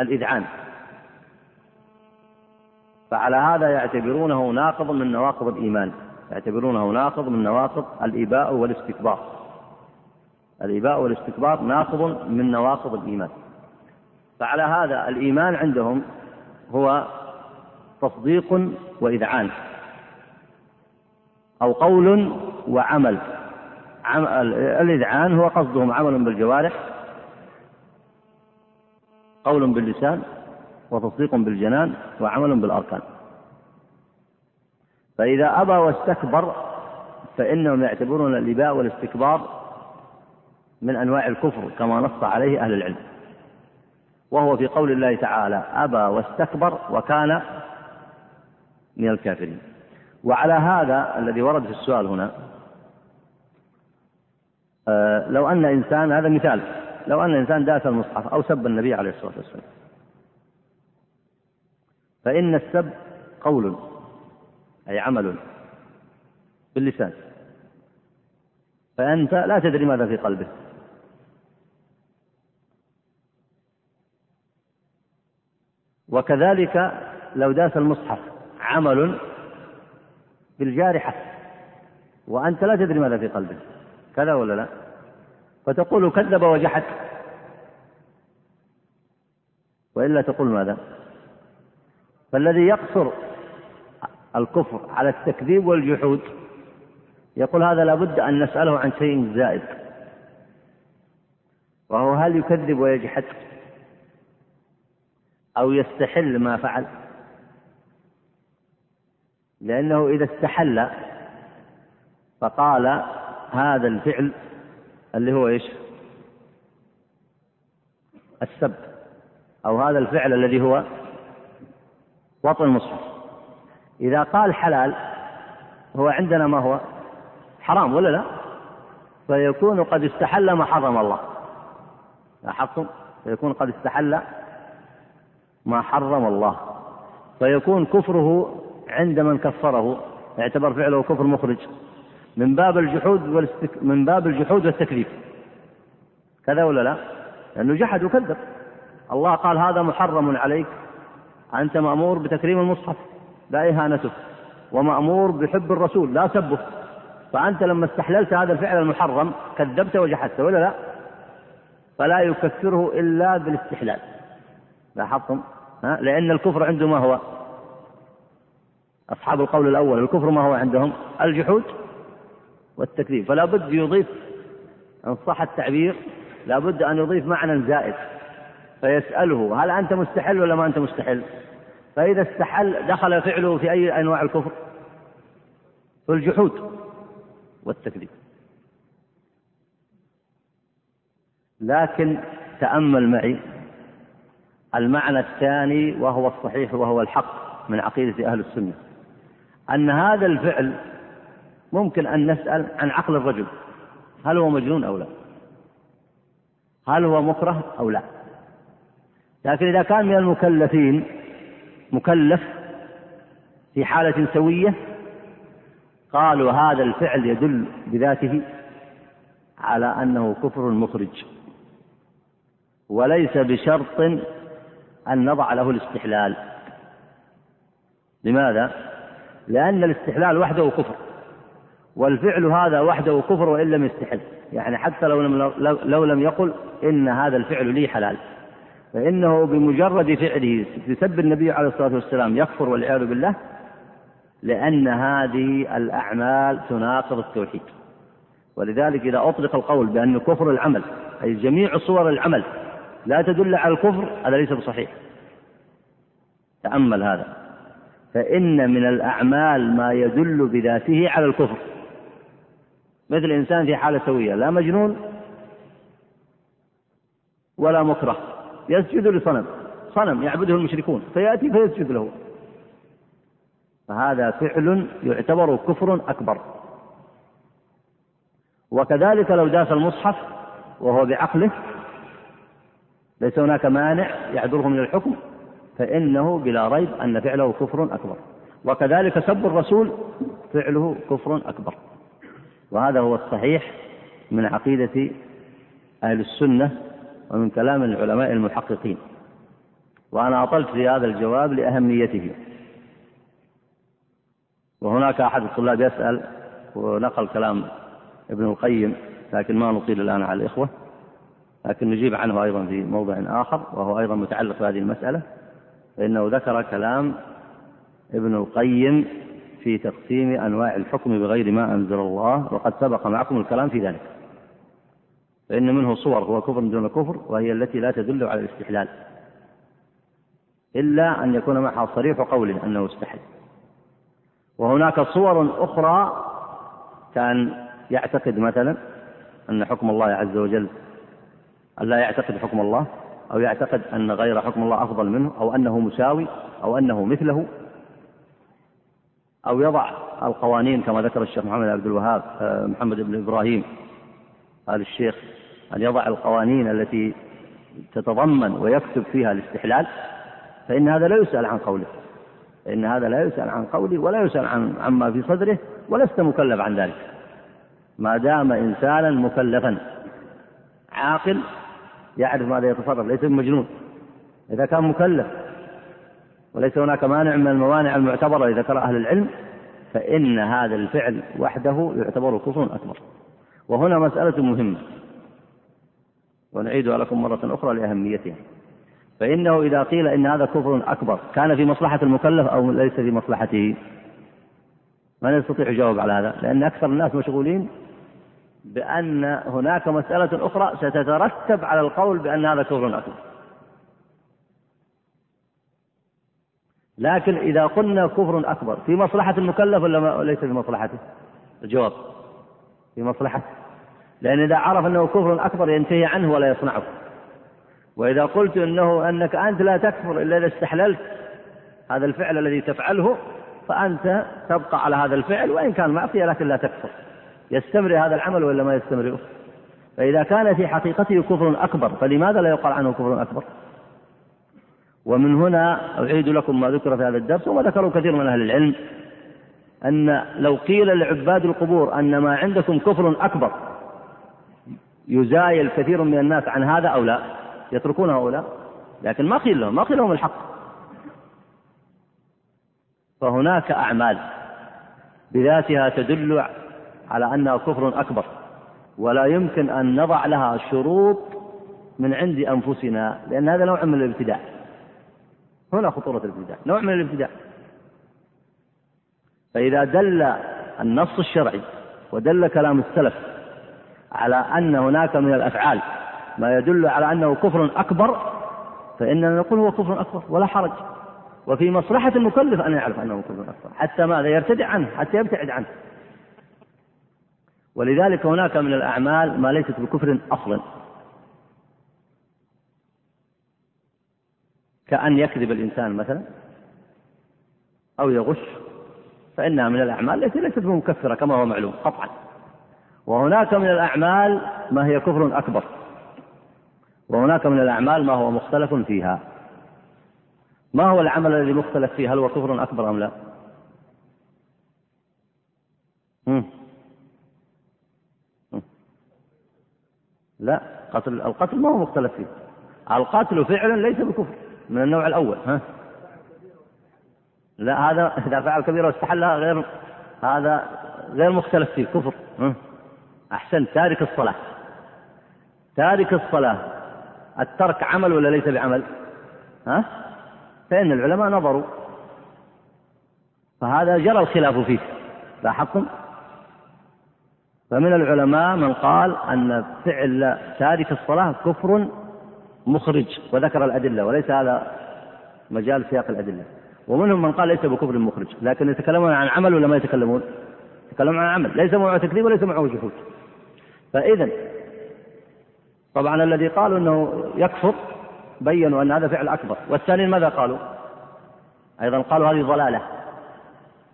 الإذعان. فعلى هذا يعتبرونه ناقض من نواقض الإيمان. يعتبرونه ناقض من نواقض الإباء والاستكبار. الإباء والاستكبار ناقض من نواقض الإيمان. فعلى هذا الإيمان عندهم هو تصديق وإذعان أو قول وعمل. الإذعان هو قصدهم عمل بالجوارح قول باللسان وتصديق بالجنان وعمل بالأركان. فإذا أبى واستكبر فإنهم يعتبرون الإباء والاستكبار من أنواع الكفر كما نص عليه أهل العلم. وهو في قول الله تعالى أبى واستكبر وكان من الكافرين. وعلى هذا الذي ورد في السؤال هنا لو أن إنسان هذا مثال لو أن إنسان داس المصحف أو سب النبي عليه الصلاة والسلام. فإن السب قول أي عمل باللسان. فأنت لا تدري ماذا في قلبه. وكذلك لو داس المصحف عمل بالجارحة وأنت لا تدري ماذا في قلبه. كذا ولا لا؟ فتقول كذب وجحد. وإلا تقول ماذا؟ فالذي يقصر الكفر على التكذيب والجحود يقول هذا لابد أن نسأله عن شيء زائد وهو هل يكذب ويجحد؟ أو يستحل ما فعل؟ لأنه إذا استحل فقال هذا الفعل اللي هو إيش؟ السب. أو هذا الفعل الذي هو وطن المصحف. إذا قال حلال هو عندنا ما هو؟ حرام ولا لا؟ فيكون قد استحل ما حرم الله. لاحظتم؟ فيكون قد استحل ما حرم الله. فيكون كفره عند من كفره. يعتبر فعله كفر مخرج. من باب الجحود والاستك... من باب الجحود والتكذيب كذا ولا لا؟ لأنه جحد وكذب الله قال هذا محرم عليك أنت مأمور بتكريم المصحف لا إهانته ومأمور بحب الرسول لا سبه فأنت لما استحللت هذا الفعل المحرم كذبت وجحدت ولا لا؟ فلا يكفره إلا بالاستحلال لاحظتم؟ ها؟ لأن الكفر عنده ما هو؟ أصحاب القول الأول الكفر ما هو عندهم؟ الجحود والتكذيب. فلا بد يضيف إن صح التعبير لا بد أن يضيف معنى زائد فيسأله هل أنت مستحل ولا ما أنت مستحل؟ فإذا استحل دخل فعله في أي أنواع الكفر؟ في الجحود والتكذيب. لكن تأمل معي المعنى الثاني وهو الصحيح وهو الحق من عقيدة أهل السنة أن هذا الفعل ممكن أن نسأل عن عقل الرجل. هل هو مجنون أو لا؟ هل هو مكره أو لا؟ لكن إذا كان من المكلفين مكلف في حالة سوية قالوا هذا الفعل يدل بذاته على أنه كفر مخرج. وليس بشرط أن نضع له الاستحلال. لماذا؟ لأن الاستحلال وحده كفر. والفعل هذا وحده كفر وإن لم يستحل. يعني حتى لو لم, لو لم يقل إن هذا الفعل لي حلال. فإنه بمجرد فعله بسب النبي عليه الصلاة والسلام يكفر والعياذ بالله لأن هذه الأعمال تناقض التوحيد. ولذلك إذا أطلق القول بأن كفر العمل أي جميع صور العمل لا تدل على الكفر هذا ليس بصحيح. تأمل هذا. فإن من الأعمال ما يدل بذاته على الكفر. مثل إنسان في حالة سوية لا مجنون ولا مكره يسجد لصنم صنم يعبده المشركون فيأتي فيسجد له. فهذا فعل يعتبر كفر أكبر. وكذلك لو داس المصحف وهو بعقله ليس هناك مانع يعذره من الحكم فإنه بلا ريب أن فعله كفر أكبر. وكذلك سب الرسول فعله كفر أكبر. وهذا هو الصحيح من عقيدة أهل السنة ومن كلام العلماء المحققين. وأنا أطلت في هذا الجواب لأهميته. وهناك أحد الطلاب يسأل ونقل كلام ابن القيم لكن ما نطيل الآن على الإخوة. لكن نجيب عنه أيضا في موضع آخر وهو أيضا متعلق بهذه المسألة. فإنه ذكر كلام ابن القيم في تقسيم أنواع الحكم بغير ما أنزل الله وقد سبق معكم الكلام في ذلك. فإن منه صور هو كفر دون كفر وهي التي لا تدل على الاستحلال. إلا أن يكون معها صريح قوله أنه استحل وهناك صور أخرى كان يعتقد مثلا أن حكم الله عز وجل أن لا يعتقد حكم الله أو يعتقد أن غير حكم الله أفضل منه أو أنه مساوي أو أنه مثله. أو يضع القوانين كما ذكر الشيخ محمد عبد الوهاب آه، محمد بن إبراهيم قال الشيخ أن يضع القوانين التي تتضمن ويكتب فيها الاستحلال فإن هذا لا يسأل عن قوله. فإن هذا لا يسأل عن قوله ولا يسأل عن عما في صدره ولست مكلف عن ذلك. ما دام إنسانا مكلفا عاقل يعرف ماذا يتصرف ليس بمجنون. إذا كان مكلف وليس هناك مانع من الموانع المعتبرة لذكر أهل العلم فإن هذا الفعل وحده يعتبر كفر أكبر. وهنا مسألة مهمة. ونعيدها لكم مرة أخرى لأهميتها. فإنه إذا قيل إن هذا كفر أكبر كان في مصلحة المكلف أو ليس في مصلحته؟ من يستطيع يجاوب على هذا لأن أكثر الناس مشغولين بأن هناك مسألة أخرى ستترتب على القول بأن هذا كفر أكبر. لكن إذا قلنا كفر أكبر في مصلحة المكلف ولا ليس في مصلحته؟ الجواب في مصلحته لأن إذا عرف أنه كفر أكبر ينتهي عنه ولا يصنعه. وإذا قلت أنه أنك أنت لا تكفر إلا إذا استحللت هذا الفعل الذي تفعله فأنت تبقى على هذا الفعل وإن كان معصية لكن لا تكفر. يستمر هذا العمل ولا ما يستمر فإذا كان في حقيقته كفر أكبر فلماذا لا يقال عنه كفر أكبر؟ ومن هنا أعيد لكم ما ذكر في هذا الدرس وما ذكره كثير من أهل العلم أن لو قيل لعباد القبور أن ما عندكم كفر أكبر يزايل كثير من الناس عن هذا أو لا؟ يتركونه أو لا؟ لكن ما قيل لهم ما قيل لهم الحق. فهناك أعمال بذاتها تدل على أنها كفر أكبر ولا يمكن أن نضع لها شروط من عند أنفسنا لأن هذا نوع من الابتداع. هنا خطورة الابتداع نوع من الابتداع. فإذا دل النص الشرعي ودل كلام السلف على أن هناك من الأفعال ما يدل على أنه كفر أكبر فإننا نقول هو كفر أكبر ولا حرج. وفي مصلحة المكلف أن يعرف أنه كفر أكبر حتى ماذا؟ يرتدع عنه حتى يبتعد عنه. ولذلك هناك من الأعمال ما ليست بكفر أصلا. كأن يكذب الإنسان مثلا أو يغش فإنها من الأعمال التي ليست بمكفرة كما هو معلوم قطعا. وهناك من الأعمال ما هي كفر أكبر. وهناك من الأعمال ما هو مختلف فيها. ما هو العمل الذي مختلف فيه؟ هل هو كفر أكبر أم لا؟ لا قتل القتل ما هو مختلف فيه. القتل فعلا ليس بكفر. من النوع الأول ها؟ لا هذا إذا فعل كبيرة واستحلها غير هذا غير مختلف فيه كفر أحسن تارك الصلاة. تارك الصلاة الترك عمل ولا ليس بعمل؟ ها؟ فإن العلماء نظروا. فهذا جرى الخلاف فيه لاحظتم؟ فمن العلماء من قال أن فعل تارك الصلاة كفر مخرج وذكر الأدلة وليس هذا مجال سياق الأدلة. ومنهم من قال ليس بكفر مخرج لكن يتكلمون عن عمل ولا ما يتكلمون؟ يتكلمون عن عمل ليس معه تكذيب وليس معه جحود. فإذا طبعا الذي قالوا أنه يكفر بينوا أن هذا فعل أكبر. والثانيين ماذا قالوا؟ أيضا قالوا هذه ضلالة.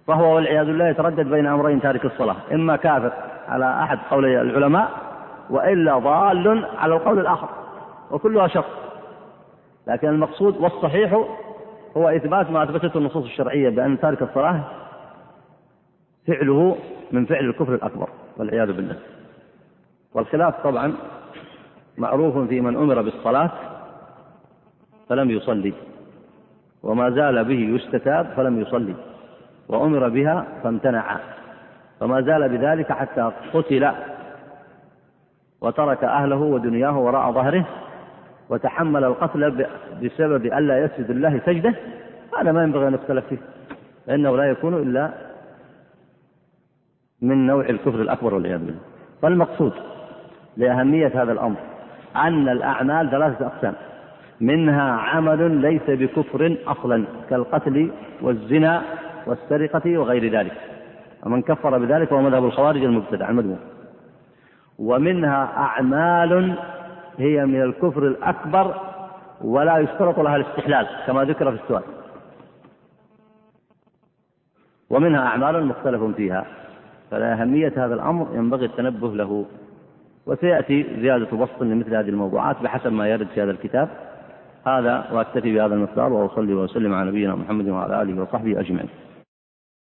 فهو والعياذ بالله يتردد بين أمرين تارك الصلاة. إما كافر على أحد قولي العلماء وإلا ضال على القول الآخر. وكلها شر لكن المقصود والصحيح هو إثبات ما أثبتته النصوص الشرعية بأن تارك الصلاة فعله من فعل الكفر الأكبر والعياذ بالله. والخلاف طبعا معروف في من أمر بالصلاة فلم يصلي وما زال به يستتاب فلم يصلي وأمر بها فامتنع فما زال بذلك حتى قتل وترك أهله ودنياه وراء ظهره وتحمل القتل بسبب ألا يسجد الله سجدة هذا ما ينبغي أن نختلف فيه فإنه لا يكون إلا من نوع الكفر الأكبر والعياذ بالله. فالمقصود لأهمية هذا الأمر أن الأعمال ثلاثة أقسام منها عمل ليس بكفر أصلا كالقتل والزنا والسرقة وغير ذلك. ومن كفر بذلك هو مذهب الخوارج المبتدع المذموم ومنها أعمال هي من الكفر الأكبر ولا يشترط لها الاستحلال كما ذكر في السؤال. ومنها أعمال مختلف فيها فلأهمية هذا الأمر ينبغي التنبه له. وسيأتي زيادة بسط لمثل هذه الموضوعات بحسب ما يرد في هذا الكتاب. هذا وأكتفي بهذا المقدار وأصلي وأسلم على نبينا محمد وعلى آله وصحبه أجمعين.